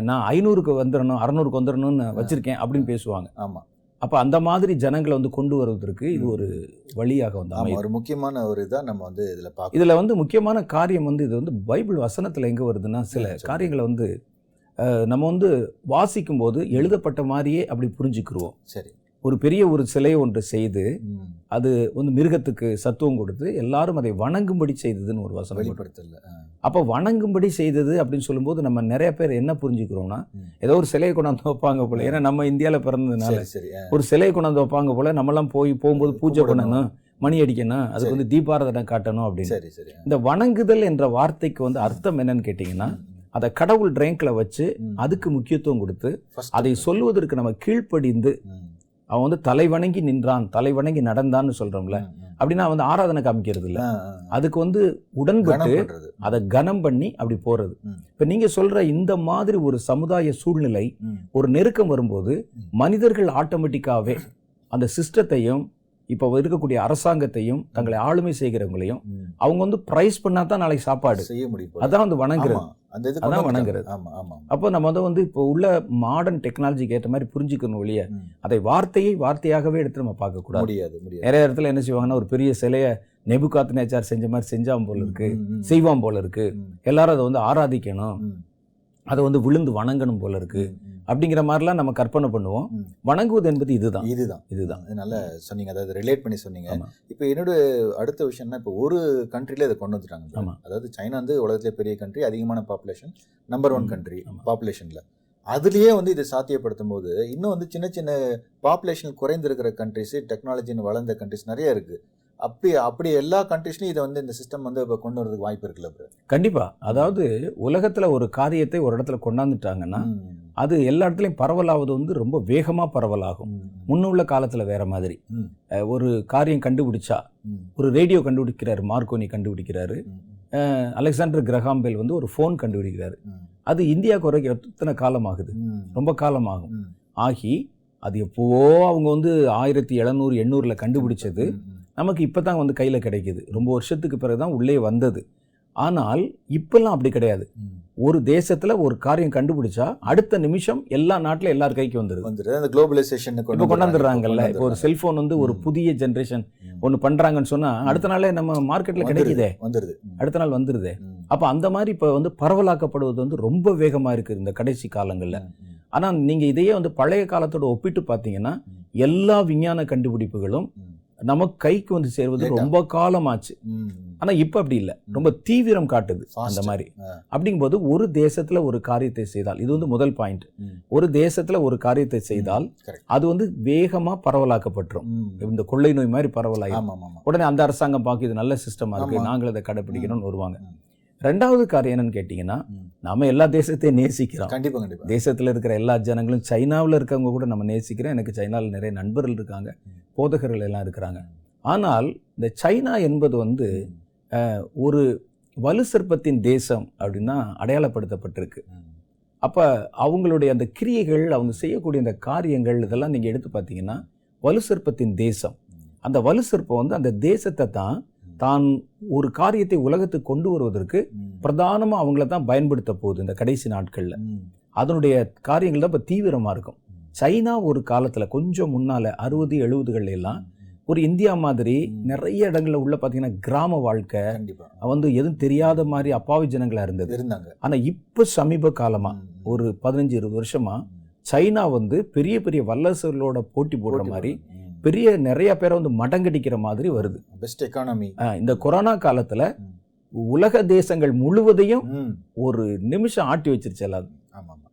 நான் ஐநூறுக்கு வந்துடணும் அறநூறுக்கு வந்துடணும்னு வச்சிருக்கேன் அப்படின்னு பேசுவாங்க. ஆமா. அப்ப அந்த மாதிரி ஜனங்களை வந்து கொண்டு வருவதற்கு இது ஒரு வழியாக வந்து ஆமா அமையுது. ஒரு முக்கியமான ஒரு இதா நம்ம வந்து இதுல பார்க்கணும். இதுல வந்து முக்கியமான காரியம் வந்து இது வந்து பைபிள் வசனத்துல எங்க வருதுன்னா சில. காரியங்களை வந்து நம்ம வந்து வாசிக்கும் போது எழுதப்பட்ட மாதிரியே அப்படி புரிஞ்சுக்கிருவோம். சரி. ஒரு பெரிய ஒரு சிலை ஒன்று செய்து அது வந்து மிருகத்துக்கு சத்துவம் கொடுத்து எல்லாரும் அதை வணங்கும்படி செய்ததுன்னு ஒரு வசனம். வெளிப்படுத்தல. அப்ப வணங்கும்படி செய்தது அப்படின்னு சொல்லும்போது நம்ம நிறைய பேர் என்ன புரிஞ்சுக்கிறோம்னா. ஏதோ ஒரு சிலையை கொண்டாந்து வைப்பாங்க போல ஏன்னா நம்ம இந்தியால பிறந்ததுனால ஒரு சிலையை கொண்டாந்து வைப்பாங்க போல நம்மலாம் போய் போகும்போது பூஜை. பண்ணணும் மணி அடிக்கணும் அதுக்கு சரி. வந்து தீபாரதனை காட்டணும் அப்படின்னு சரி சரி ஆ. இந்த வணங்குதல் என்ற வார்த்தைக்கு வந்து அர்த்தம் என்னன்னு கேட்டிங்கன்னா அதை கடவுள் ரேங்க்ல வச்சு. அதுக்கு முக்கியத்துவம் கொடுத்து அதை step. சொல்வதற்கு நம்ம கீழ்ப்படிந்து அவன் வந்து தலை வணங்கி நின்றான் தலை வணங்கி நடந்தான்னு சொல்றோம்ல. அப்படின்னா வந்து ஆராதனை காமிக்கிறது இல்ல. அதுக்கு வந்து உடன்பட்டு. அதை கனம் பண்ணி அப்படி போறது. இப்ப நீங்க சொல்ற இந்த மாதிரி ஒரு சமுதாய சூழ்நிலை ஒரு நெருக்கம் வரும்போது. மனிதர்கள் ஆட்டோமேட்டிக்காவே அந்த சிஸ்டத்தையும் இப்போ இருக்கக்கூடிய அரசாங்கத்தையும் தங்களை ஆளுமை செய்கிறவங்களையும். அவங்க வந்து பிரைஸ் பண்ணா தான் நாளைக்கு சாப்பாடு. செய்ய முடியும். அதான் வந்து வணங்குறது. அதான். வணங்குறது. அப்போ நம்ம அதை வந்து இப்போ உள்ள மாடர்ன் டெக்னாலஜிக்கு ஏற்ற மாதிரி புரிஞ்சுக்கணும் ஒழிய. அதை வார்த்தையை வார்த்தையாகவே எடுத்து நம்ம பார்க்கக்கூடாது. முடியாது நிறைய இடத்துல என்ன செய்வாங்கன்னா ஒரு பெரிய சிலையை நெபுகாத்து நேச்சார் செஞ்ச மாதிரி செஞ்சாம் போல இருக்கு செய்வான் போல இருக்கு. எல்லாரும் அதை வந்து ஆராதிக்கணும். அதை வந்து விழுந்து வணங்கணும் போல இருக்கு. அப்படிங்கிற மாதிரிலாம் நம்ம கற்பனை பண்ணுவோம். வணங்குவது என்பது இதுதான் இதுதான் இதுதான் நல்லா சொன்னீங்க அதாவது ரிலேட் பண்ணி சொன்னீங்க. இப்போ என்னோட அடுத்த விஷயம்னா இப்போ ஒரு கண்ட்ரில இதை கொண்டு வந்துட்டாங்க. அதாவது சைனா வந்து உலகத்திலே பெரிய கண்ட்ரி அதிகமான பாப்புலேஷன் நம்பர் ஒன் கண்ட்ரி. பாப்புலேஷன்ல அதுலயே வந்து இதை சாத்தியப்படுத்தும் போது இன்னும் வந்து சின்ன சின்ன பாப்புலேஷன் குறைந்திருக்கிற கண்ட்ரிஸ் டெக்னாலஜின்னு வளர்ந்த கண்ட்ரிஸ் நிறைய இருக்கு அப்படி அப்படி எல்லா கண்ட்ரிஸ்லையும் இதை வந்து இந்த சிஸ்டம் வந்து இப்போ கொண்டு வரதுக்கு வாய்ப்பு இருக்குல்ல bro? கண்டிப்பா அதாவது உலகத்துல ஒரு காரியத்தை ஒரு இடத்துல கொண்டாந்துட்டாங்கன்னா. அது எல்லா இடத்துலயும் பரவலாவது வந்து ரொம்ப வேகமா பரவலாகும். முன்னுள்ள காலத்துல வேற மாதிரி ஒரு காரியம் கண்டுபிடிச்சா. ஒரு ரேடியோ கண்டுபிடிக்கிறாரு மார்க்கோனி கண்டுபிடிக்கிறாரு அலெக்சாண்டர் கிரஹாம்பெல் வந்து ஒரு ஃபோன் கண்டுபிடிக்கிறாரு. அது இந்தியாவுக்கு வரைக்கும் எத்தனை காலம் ஆகுது ம். ரொம்ப காலம் ஆகும் ம். ஆகி அது எப்போவோ அவங்க வந்து ஆயிரத்தி எழுநூறு எண்ணூறுல கண்டுபிடிச்சது. நமக்கு இப்போ தான் வந்து கையில் கிடைக்குது ரொம்ப வருஷத்துக்கு பிறகு தான் உள்ளே வந்தது ஆனால் இப்பெல்லாம் அப்படி கிடையாது. ஒரு தேசத்துல ஒரு காரியம் கண்டுபிடிச்சா அடுத்த நிமிஷம் எல்லா நாட்டிலும் எல்லார் கைக்கு வந்துடுது வந்துருது அந்த குளோபலைசேஷன் இப்போ கொண்டாந்துடுறாங்கல்ல இப்போ ஒரு செல்போன் வந்து ஒரு. புதிய ஜென்ரேஷன் ஒன்று பண்றாங்கன்னு சொன்னா அடுத்த நாளே நம்ம மார்க்கெட்ல கிடைக்குதே வந்துருது ம். அடுத்த நாள் வந்துருதே. அப்போ அந்த மாதிரி இப்போ வந்து பரவலாக்கப்படுவது வந்து ரொம்ப வேகமா இருக்கு இந்த கடைசி காலங்கள்ல. ஆனா நீங்க இதையே வந்து பழைய காலத்தோட ஒப்பிட்டு பார்த்தீங்கன்னா ம். எல்லா விஞ்ஞான கண்டுபிடிப்புகளும். நமக்கு கைக்கு வந்து சேர்வது. ரொம்ப காலமாச்சு ம். ஆனா இப்ப அப்படி இல்ல ரொம்ப தீவிரம் காட்டுது. அந்த மாதிரி. அப்படிங்கும்போது ஒரு தேசத்துல ஒரு காரியத்தை செய்தால் இது வந்து முதல் பாயிண்ட். ஒரு தேசத்துல ஒரு காரியத்தை செய்தால். அது வந்து வேகமா பரவலாக்கப்பட்டுரும். இந்த கொள்ளை நோய் மாதிரி பரவலாயிரும் உடனே அந்த அரசாங்கம் பார்க்க இது நல்ல சிஸ்டமா இருக்கு ஆமா. நாங்கள் அதை கடைபிடிக்கணும்னு வருவாங்க. ரெண்டாவது காரியம் என்னன்னு கேட்டீங்கன்னா ம். நாம எல்லா தேசத்தையும் நேசிக்கிறோம். கண்டிப்பா கண்டிப்பா. தேசத்துல இருக்கிற எல்லா ஜனங்களும் சைனாவில் இருக்கவங்க கூட நம்ம நேசிக்கிறோம். எனக்கு சைனாவில் நிறைய நண்பர்கள் இருக்காங்க. போதகர்கள் எல்லாம் இருக்கிறாங்க. ஆனால் இந்த சைனா என்பது வந்து. ஒரு வலு சிற்பத்தின் தேசம் அப்படின்னா அடையாளப்படுத்தப்பட்டிருக்கு. அப்போ அவங்களுடைய அந்த கிரியைகள் அவங்க செய்யக்கூடிய அந்த காரியங்கள் இதெல்லாம் நீங்கள் எடுத்து பார்த்தீங்கன்னா வலு சிற்பத்தின் தேசம். அந்த வலு சிற்பம் வந்து அந்த தேசத்தை தான் தான் ஒரு காரியத்தை உலகத்துக்கு கொண்டு வருவதற்கு. பிரதானமாக அவங்கள தான் பயன்படுத்த போகுது இந்த கடைசி நாட்களில். அதனுடைய காரியங்கள் தான் இப்போ தீவிரமாக இருக்கும். சைனா ஒரு காலத்தில் கொஞ்சம் முன்னால் அறுபது எழுபதுகள்ல எல்லாம் ஒரு இந்தியா மாதிரி. நிறைய இடங்கள்ல உள்ள பார்த்தீங்கன்னா கிராம வாழ்க்கை வந்து எதுவும் தெரியாத மாதிரி அப்பாவி ஜனங்களா இருந்தது இருந்தாங்க ஆனா இப்போ சமீப காலமா ம். ஒரு பதினஞ்சு இருபது வருஷமா ம். சைனா வந்து பெரிய பெரிய வல்லரசுகளோட போட்டி போடுற மாதிரி. பெரிய நிறைய பேரை வந்து மடங்கடிக்கிற மாதிரி வருது பெஸ்ட் எக்கானமி இந்த கொரோனா காலத்துல. உலக தேசங்கள் முழுவதையும். ஒரு நிமிஷம் ஆட்டி வச்சிருச்சு எல்லாரும்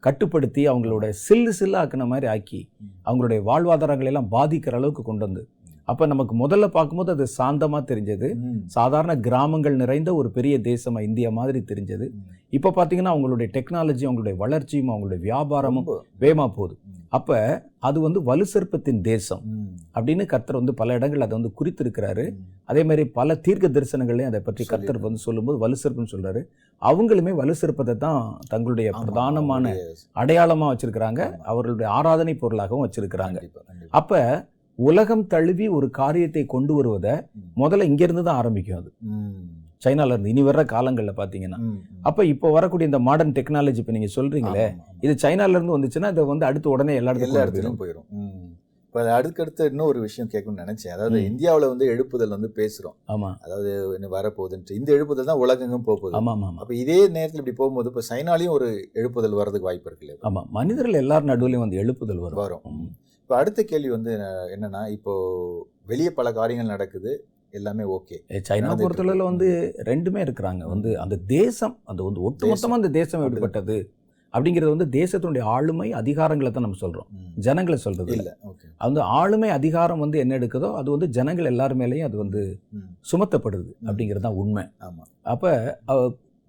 கட்டுப்படுத்தி அவங்களோட சில்லு சில்லு ஆக்குன மாதிரி ஆக்கி. அவங்களுடைய வாழ்வாதாரங்களை எல்லாம் பாதிக்கிற அளவுக்கு கொண்டு வந்து அப்ப நமக்கு முதல்ல பார்க்கும்போது அது சாந்தமா தெரிஞ்சது. சாதாரண கிராமங்கள் நிறைந்த ஒரு பெரிய தேசமா இந்தியா மாதிரி தெரிஞ்சது. இப்ப பாத்தீங்கன்னா அவங்களுடைய டெக்னாலஜி அவங்களுடைய வளர்ச்சியும் அவங்களுடைய வியாபாரமும் ரொம்ப. வேகமா போகுது. அப்ப அது வந்து வலுசற்பத்தின் தேசம் ம். அப்படின்னு கர்த்தர் வந்து பல இடங்கள் அதை வந்து குறித்திருக்கிறாரு. அதே மாதிரி பல தீர்க்க தரிசனங்களையும் அதை பற்றி கர்த்தர். வந்து சொல்லும்போது வலுசற்பன்னு சொல்றாரு அவங்களுமே வலுசற்பத்தை தான் தங்களுடைய பிரதானமான அவங்களுடைய- அடையாளமா வச்சிருக்கிறாங்க. அவர்களுடைய ஆராதனை பொருளாகவும் வச்சிருக்கிறாங்க. அப்ப உலகம் தழுவி ஒரு காரியத்தை கொண்டு வருவதை. முதல்ல இங்க இருந்து தான் ஆரம்பிக்கும் அது. சைனால இருந்து இனி வர்ற காலங்கள்ல பாத்தீங்கன்னா ம். அப்ப இப்போ வரக்கூடிய இந்த மாடர்ன் டெக்னாலஜி இப்ப நீங்க சொல்றீங்களே ஆமா, ஆமா. இது சைனால இருந்து வந்துச்சுன்னா இதை வந்து அடுத்து உடனே எல்லா இடத்துக்கும் இடத்துலயும் போயிடும். இப்ப அடுத்தடுத்து இன்னும் ஒரு விஷயம் கேட்கணும்னு நினைச்சேன் அதாவது. இந்தியாவுல வந்து எழுப்புதல் வந்து பேசுறோம் ஆமா அதாவது வரப்போகுதுன்ட்டு இந்த எழுப்புதல் தான் உலகெங்கும் போக போகுது ஆமா ஆமா ஆமா அப்ப இதே நேரத்துல இப்படி போகும்போது இப்ப சைனாலையும் ஒரு எழுப்புதல் வர்றதுக்கு வாய்ப்பு இருக்கு இல்லையா ஆமா மனிதர்கள் எல்லார் நடுவுலயும் வந்து எழுப்புதல் வரும் வரும். இப்ப அடுத்த கேள்வி வந்து என்னன்னா இப்போ வெளியே பல காரியங்கள் நடக்குது எல்லாமே ஓகே. சைனா பொறுத்தளவுல. வந்து ரெண்டுமே இருக்கிறாங்க. வந்து அந்த தேசம் அந்த வந்து ஒட்டுமொத்தமா அந்த தேசம் எப்படிப்பட்டது அப்படிங்கிறது வந்து தேசத்தினுடைய ஆளுமை அதிகாரங்களை தான் நம்ம சொல்றோம். ஜனங்களை சொல்றது இல்ல. அந்த ஆளுமை அதிகாரம் வந்து என்ன எடுக்குதோ அது வந்து ஜனங்கள் எல்லார் மேலேயும் அது வந்து. சுமத்தப்படுது அப்படிங்கிறது தான் உண்மை. ஆமா. அப்ப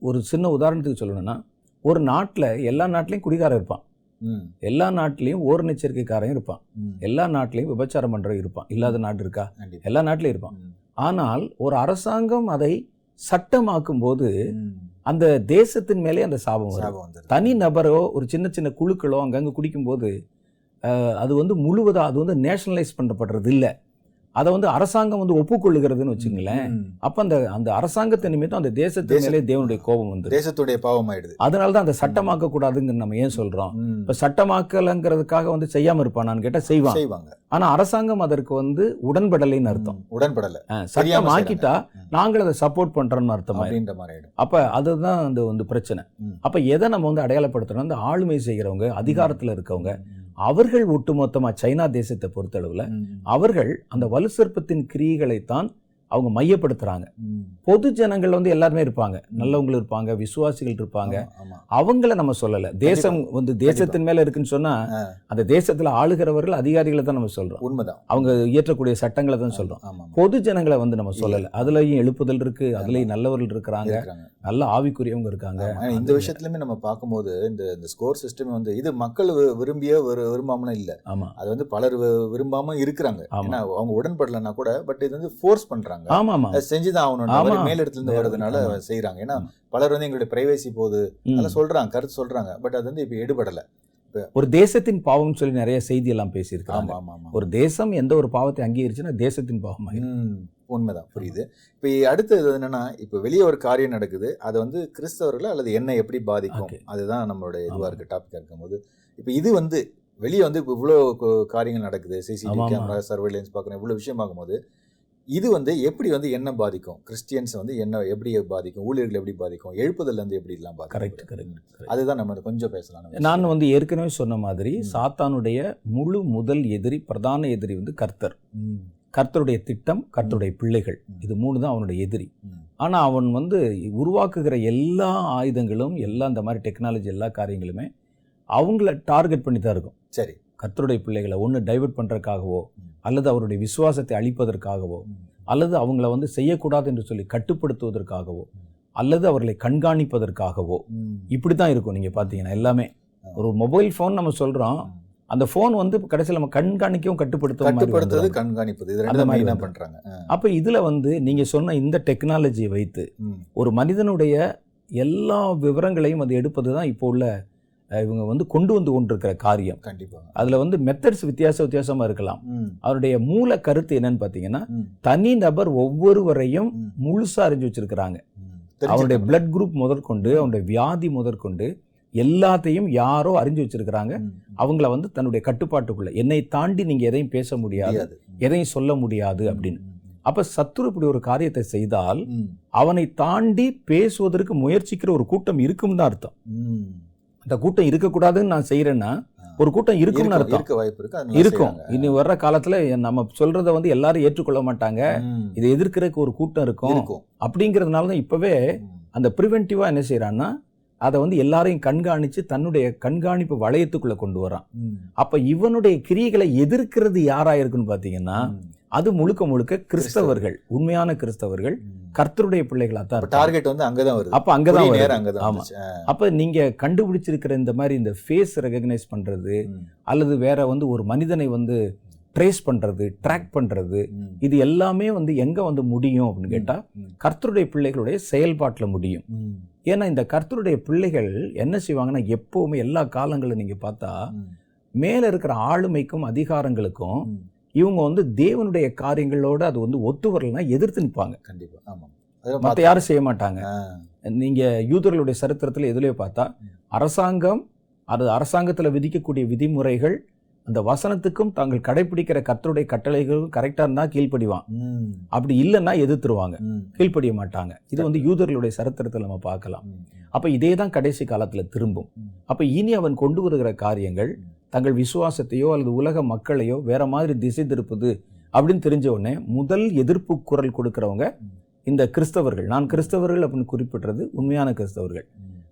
ஒரு சின்ன உதாரணத்துக்கு சொல்லணும்னா ஒரு நாட்டுல எல்லா நாட்டிலையும் குடிகாரன் இருப்பான். எல்லா நாட்டிலையும் ஓர் எச்சரிக்கைக்காரன் இருப்பான். எல்லா நாட்டிலையும் விபச்சாரம் பண்றவன் இருப்பான். இல்லாத நாடு இருக்கா? எல்லா நாட்டிலையும் இருப்பான். ஆனால் ஒரு அரசாங்கம் அதை சட்டமாக்கும் போது. அந்த தேசத்தின் மேலே அந்த சாபம் வரும். தனி நபரோ ஒரு சின்ன சின்ன குழுக்களோ அங்கங்க குடிக்கும்போது அது வந்து முழுவதா அது வந்து நேஷனலைஸ் பண்ணப்படுறது இல்லை அதை வந்து அரசாங்கம் வந்து ஒப்புக்கொள்ளுகிறதுன்னு வச்சுங்களேன். அப்ப அந்த அந்த அரசாங்கத்தை நிமித்தம் அந்த தேசத்தின் தேச- மேலே தேவனுடைய கோபம் வந்து தேசத்துடைய பாவம் ஆயிடுது அதனால தான் அந்த சட்டமாக்க கூடாதுன்னு நம்ம ஏன் சொல்றோம். இப்ப சட்டமாக்கலங்கிறதுக்காக வந்து செய்யாம இருப்பானான்னு கேட்டா செய்வான். செய்வாங்க. ஆனா அரசாங்கம் அதற்கு வந்து உடன்படலைன்னு அர்த்தம். உடன்படல. சட்டம் ஆக்கிட்டா. நாங்கள் அதை சப்போர்ட் பண்றோம்னு அர்த்தம்? அப்ப அதுதான் அந்த வந்து பிரச்சனை. அப்ப எதை நம்ம வந்து அடையாளப்படுத்துறோம் அந்த ஆளுமை செய்கிறவங்க அதிகாரத்துல இருக்கவங்க. அவர்கள் ஒட்டுமொத்தமா சைனா தேசத்தை பொறுத்தளவுல. அவர்கள் அந்த வலுசற்பத்தின் கிரியைகளைத்தான் அவங்க மையப்படுத்துறாங்க. ம். பொது ஜனங்கள் வந்து எல்லாருமே இருப்பாங்க. நல்லவங்களும் இருப்பாங்க விசுவாசிகள் இருப்பாங்க. அவங்கள நம்ம சொல்லல. தேசம் வந்து தேசத்தின் மேல இருக்குன்னு சொன்னா ஆ. அந்த தேசத்துல ஆளுகிறவர்கள் அதிகாரிகளை தான் நம்ம சொல்றோம். உண்மைதான். அவங்க இயற்றக்கூடிய சட்டங்களை தான் ஆமா. பொது ஜனங்களை வந்து நம்ம சொல்லல. அதுலயும் எழுப்புதல் இருக்கு அதுலயும் நல்லவர்கள் இருக்கிறாங்க. நல்ல ஆவிக்குரியவங்க இருக்காங்க. இந்த விஷயத்துலயுமே நம்ம பார்க்கும்போது இந்த இந்த ஸ்கோர் சிஸ்டம் வந்து இது மக்கள் விரும்பிய ஒரு விரும்பாமலும் இல்ல. ஆமா. அது வந்து பலர் வி- விரும்பாம இருக்கிறாங்க. அவங்க உடன்படலைன்னா கூட பட் இது வந்து ஃபோர்ஸ் பண்றாங்க ஆமா ஆமா செஞ்சுதான் ஆகணும். மேல் இடத்துல இருந்து வர்றதுனால. செய்யறாங்க. ஏன்னா. பலர் வந்து எங்களுடைய பிரைவேசி போகுது. அதெல்லாம் சொல்றாங்க கருத்து சொல்றாங்க. பட் அது வந்து இப்ப எடுபடல. ஒரு தேசத்தின் பாவம் சொல்லி நிறைய செய்தி எல்லாம் பேசியிருக்காங்க ஆமா ஆமா. ஒரு தேசம் எந்த ஒரு பாவத்தை அங்கீகரிச்சுன்னா தேசத்தின் பாவம் உண்மைதான். புரியுது. இப்போ அடுத்தது என்னன்னா இப்போ வெளியே ஒரு காரியம் நடக்குது. அது வந்து கிறிஸ்தவர்களை அல்லது என்ன எப்படி பாதிக்கும். அதுதான் நம்மளுடைய இதுவா ஆமா. இருக்கு டாபிக்கா இருக்கும்போது. இப்போ இது வந்து வெளியே வந்து இப்போ இவ்வளோ காரியங்கள் நடக்குது. சிசிடிவி. கேமரா சர்வேலன்ஸ் பார்க்கணும். இவ்வளோ விஷயம் பார்க்கும்போது இது வந்து எப்படி வந்து என்ன பாதிக்கும்? கிறிஸ்டியன்ஸ் வந்து என்ன எப்படி பாதிக்கும்? ஊழியர்கள் எப்படி பாதிக்கும்? எழுப்புதல் வந்து எப்படி எல்லாம் கரெக்ட் கரெக்ட் அதுதான் நம்ம கொஞ்சம் பேசலாம். நான் வந்து ஏற்கனவே சொன்ன மாதிரி. சாத்தானுடைய முழு முதல் எதிரி பிரதான எதிரி வந்து கர்த்தர். கர்த்தருடைய திட்டம் கர்த்தருடைய பிள்ளைகள். இது மூணு தான் அவனுடைய எதிரி. ம், ஆனா அவன் வந்து உருவாக்குகிற எல்லா ஆயுதங்களும் எல்லா இந்த மாதிரி டெக்னாலஜி எல்லா காரியங்களுமே அவங்கள டார்கெட் பண்ணி தான் இருக்கும். சரி. கர்த்தருடைய பிள்ளைகளை ஒன்று டைவர்ட் பண்றதுக்காகவோ ம். அல்லது அவருடைய விசுவாசத்தை அழிப்பதற்காகவோ அல்லது அவங்கள வந்து செய்யக்கூடாது என்று சொல்லி கட்டுப்படுத்துவதற்காகவோ அல்லது அவர்களை கண்காணிப்பதற்காகவோ இப்படி தான் இருக்கும் நீங்க பார்த்தீங்கன்னா எல்லாமே. ஒரு மொபைல் ஃபோன் நம்ம சொல்றோம். ம். அந்த ஃபோன் வந்து கடைசியில் நம்ம கண்காணிக்கவும் கட்டுப்படுத்தவும் மாதிரி கட்டுப்படுத்துறது. கண்காணிப்பது. இது ரெண்டு மாதிரி. பண்றாங்க? ஆ, அப்ப இதுல வந்து நீங்க சொன்ன இந்த டெக்னாலஜியை வைத்து ஒரு மனிதனுடைய எல்லா விவரங்களையும் அது எடுப்பது தான் இப்போ உள்ள இவங்க வந்து கொண்டு வந்து கொண்டிருக்கிற காரியம். கண்டிப்பா அதுல வந்து மெத்தட்ஸ் வித்தியாச வித்தியாசமா இருக்கலாம். அவருடைய மூல கருத்து என்னன்னு பாத்தீங்கன்னா ம், தனி நபர் ஒவ்வொருவரையும் ம், முழுசா அறிஞ்சு வச்சிருக்கிறாங்க. அவருடைய. பிளட் குரூப் முதற்கொண்டு அவருடைய வியாதி முதற்கொண்டு எல்லாத்தையும் யாரோ அறிஞ்சு வச்சிருக்கிறாங்க. அவங்கள வந்து தன்னுடைய கட்டுப்பாட்டுக்குள்ள என்னை தாண்டி நீங்க எதையும் பேச முடியாது. எதையும் சொல்ல முடியாது அப்படின்னு. அப்ப சத்துரு இப்படி ஒரு காரியத்தை செய்தால் அவனை தாண்டி பேசுவதற்கு முயற்சிக்கிற ஒரு கூட்டம் இருக்கும் தான் அர்த்தம். ம். அந்த கூட்டம் இருக்கக்கூடாதுன்னு நான் செய்யறேன்னா ஒரு கூட்டம் இருக்கும்னு இருக்கும், அர்த்தம். இருக்க வாய்ப்பு இருக்கு இருக்கும். இனி வர்ற காலத்துல நம்ம சொல்றத வந்து எல்லாரும் ஏற்றுக்கொள்ள மாட்டாங்க. இதை எதிர்க்கிறதுக்கு ஒரு கூட்டம் இருக்கும். அப்படிங்கறதுனால தான் இப்பவே அந்த ப்ரிவென்டிவா என்ன செய்யறான்னா அதை வந்து எல்லாரையும் கண்காணிச்சு தன்னுடைய கண்காணிப்பு வளையத்துக்குள்ள கொண்டு வரான் அப்ப இவனுடைய கிரியைகளை எதிர்க்கிறது யாரா இருக்குன்னு பாத்தீங்கன்னா அது முழுக்க முழுக்க கிறிஸ்தவர்கள் உண்மையான கிறிஸ்தவர்கள். கர்த்தருடைய பிள்ளைகளா தான். டார்கெட் வந்து அங்கதான் வருது. அப்ப அங்கதான் வருது. நேரம் வந்துச்சு. ஆ, அப்ப நீங்க கண்டுபிடிச்சிருக்கிற இந்த மாதிரி இந்த ஃபேஸ் ரெகக்னைஸ் பண்றது அல்லது வேற வந்து ஒரு மனிதனை வந்து ட்ரேஸ் பண்றது ட்ராக் பண்றது இது எல்லாமே வந்து எங்க வந்து முடியும் அப்படின்னு கேட்டா ம், கர்த்தருடைய பிள்ளைகளுடைய செயல்பாட்டுல முடியும். ஏன்னா இந்த கர்த்தருடைய பிள்ளைகள் என்ன செய்வாங்கன்னா எப்பவுமே எல்லா காலங்களும் நீங்க பார்த்தா மேல இருக்கிற ஆளுமைக்கும் அதிகாரங்களுக்கும். இவங்க வந்து தேவனுடைய காரியங்களோட அது வந்து ஒத்து வரலைன்னா எதிர்த்து நிற்பாங்க கண்டிப்பா. ஆமா. அதெல்லாம் மற்ற யாரும் செய்ய மாட்டாங்க. ஆ, நீங்க யூதர்களுடைய சரித்திரத்துல எதுலயோ பார்த்தா. அரசாங்கம் அது அரசாங்கத்துல விதிக்கக்கூடிய விதிமுறைகள் அந்த வசனத்துக்கும் தாங்கள் கடைபிடிக்கிற கர்த்தருடைய கட்டளைகளும் கரெக்டா இருந்தா கீழ்ப்படிவான். அப்படி இல்லைன்னா எதிர்த்துருவாங்க. கீழ்ப்படிய மாட்டாங்க. இது வந்து யூதர்களுடைய சரித்திரத்துல நம்ம பார்க்கலாம். அப்ப இதே தான் கடைசி காலத்துல திரும்பும். அப்ப இனி அவன் கொண்டு வருகிற காரியங்கள். தங்கள் விசுவாசத்தையோ அல்லது உலக மக்களையோ வேற மாதிரி திசை திருப்புது அப்படின்னு தெரிஞ்ச உடனே முதல் எதிர்ப்பு குரல் கொடுக்குறவங்க இந்த கிறிஸ்தவர்கள். நான் கிறிஸ்தவர்கள் அப்படின்னு குறிப்பிடுறது உண்மையான கிறிஸ்தவர்கள்.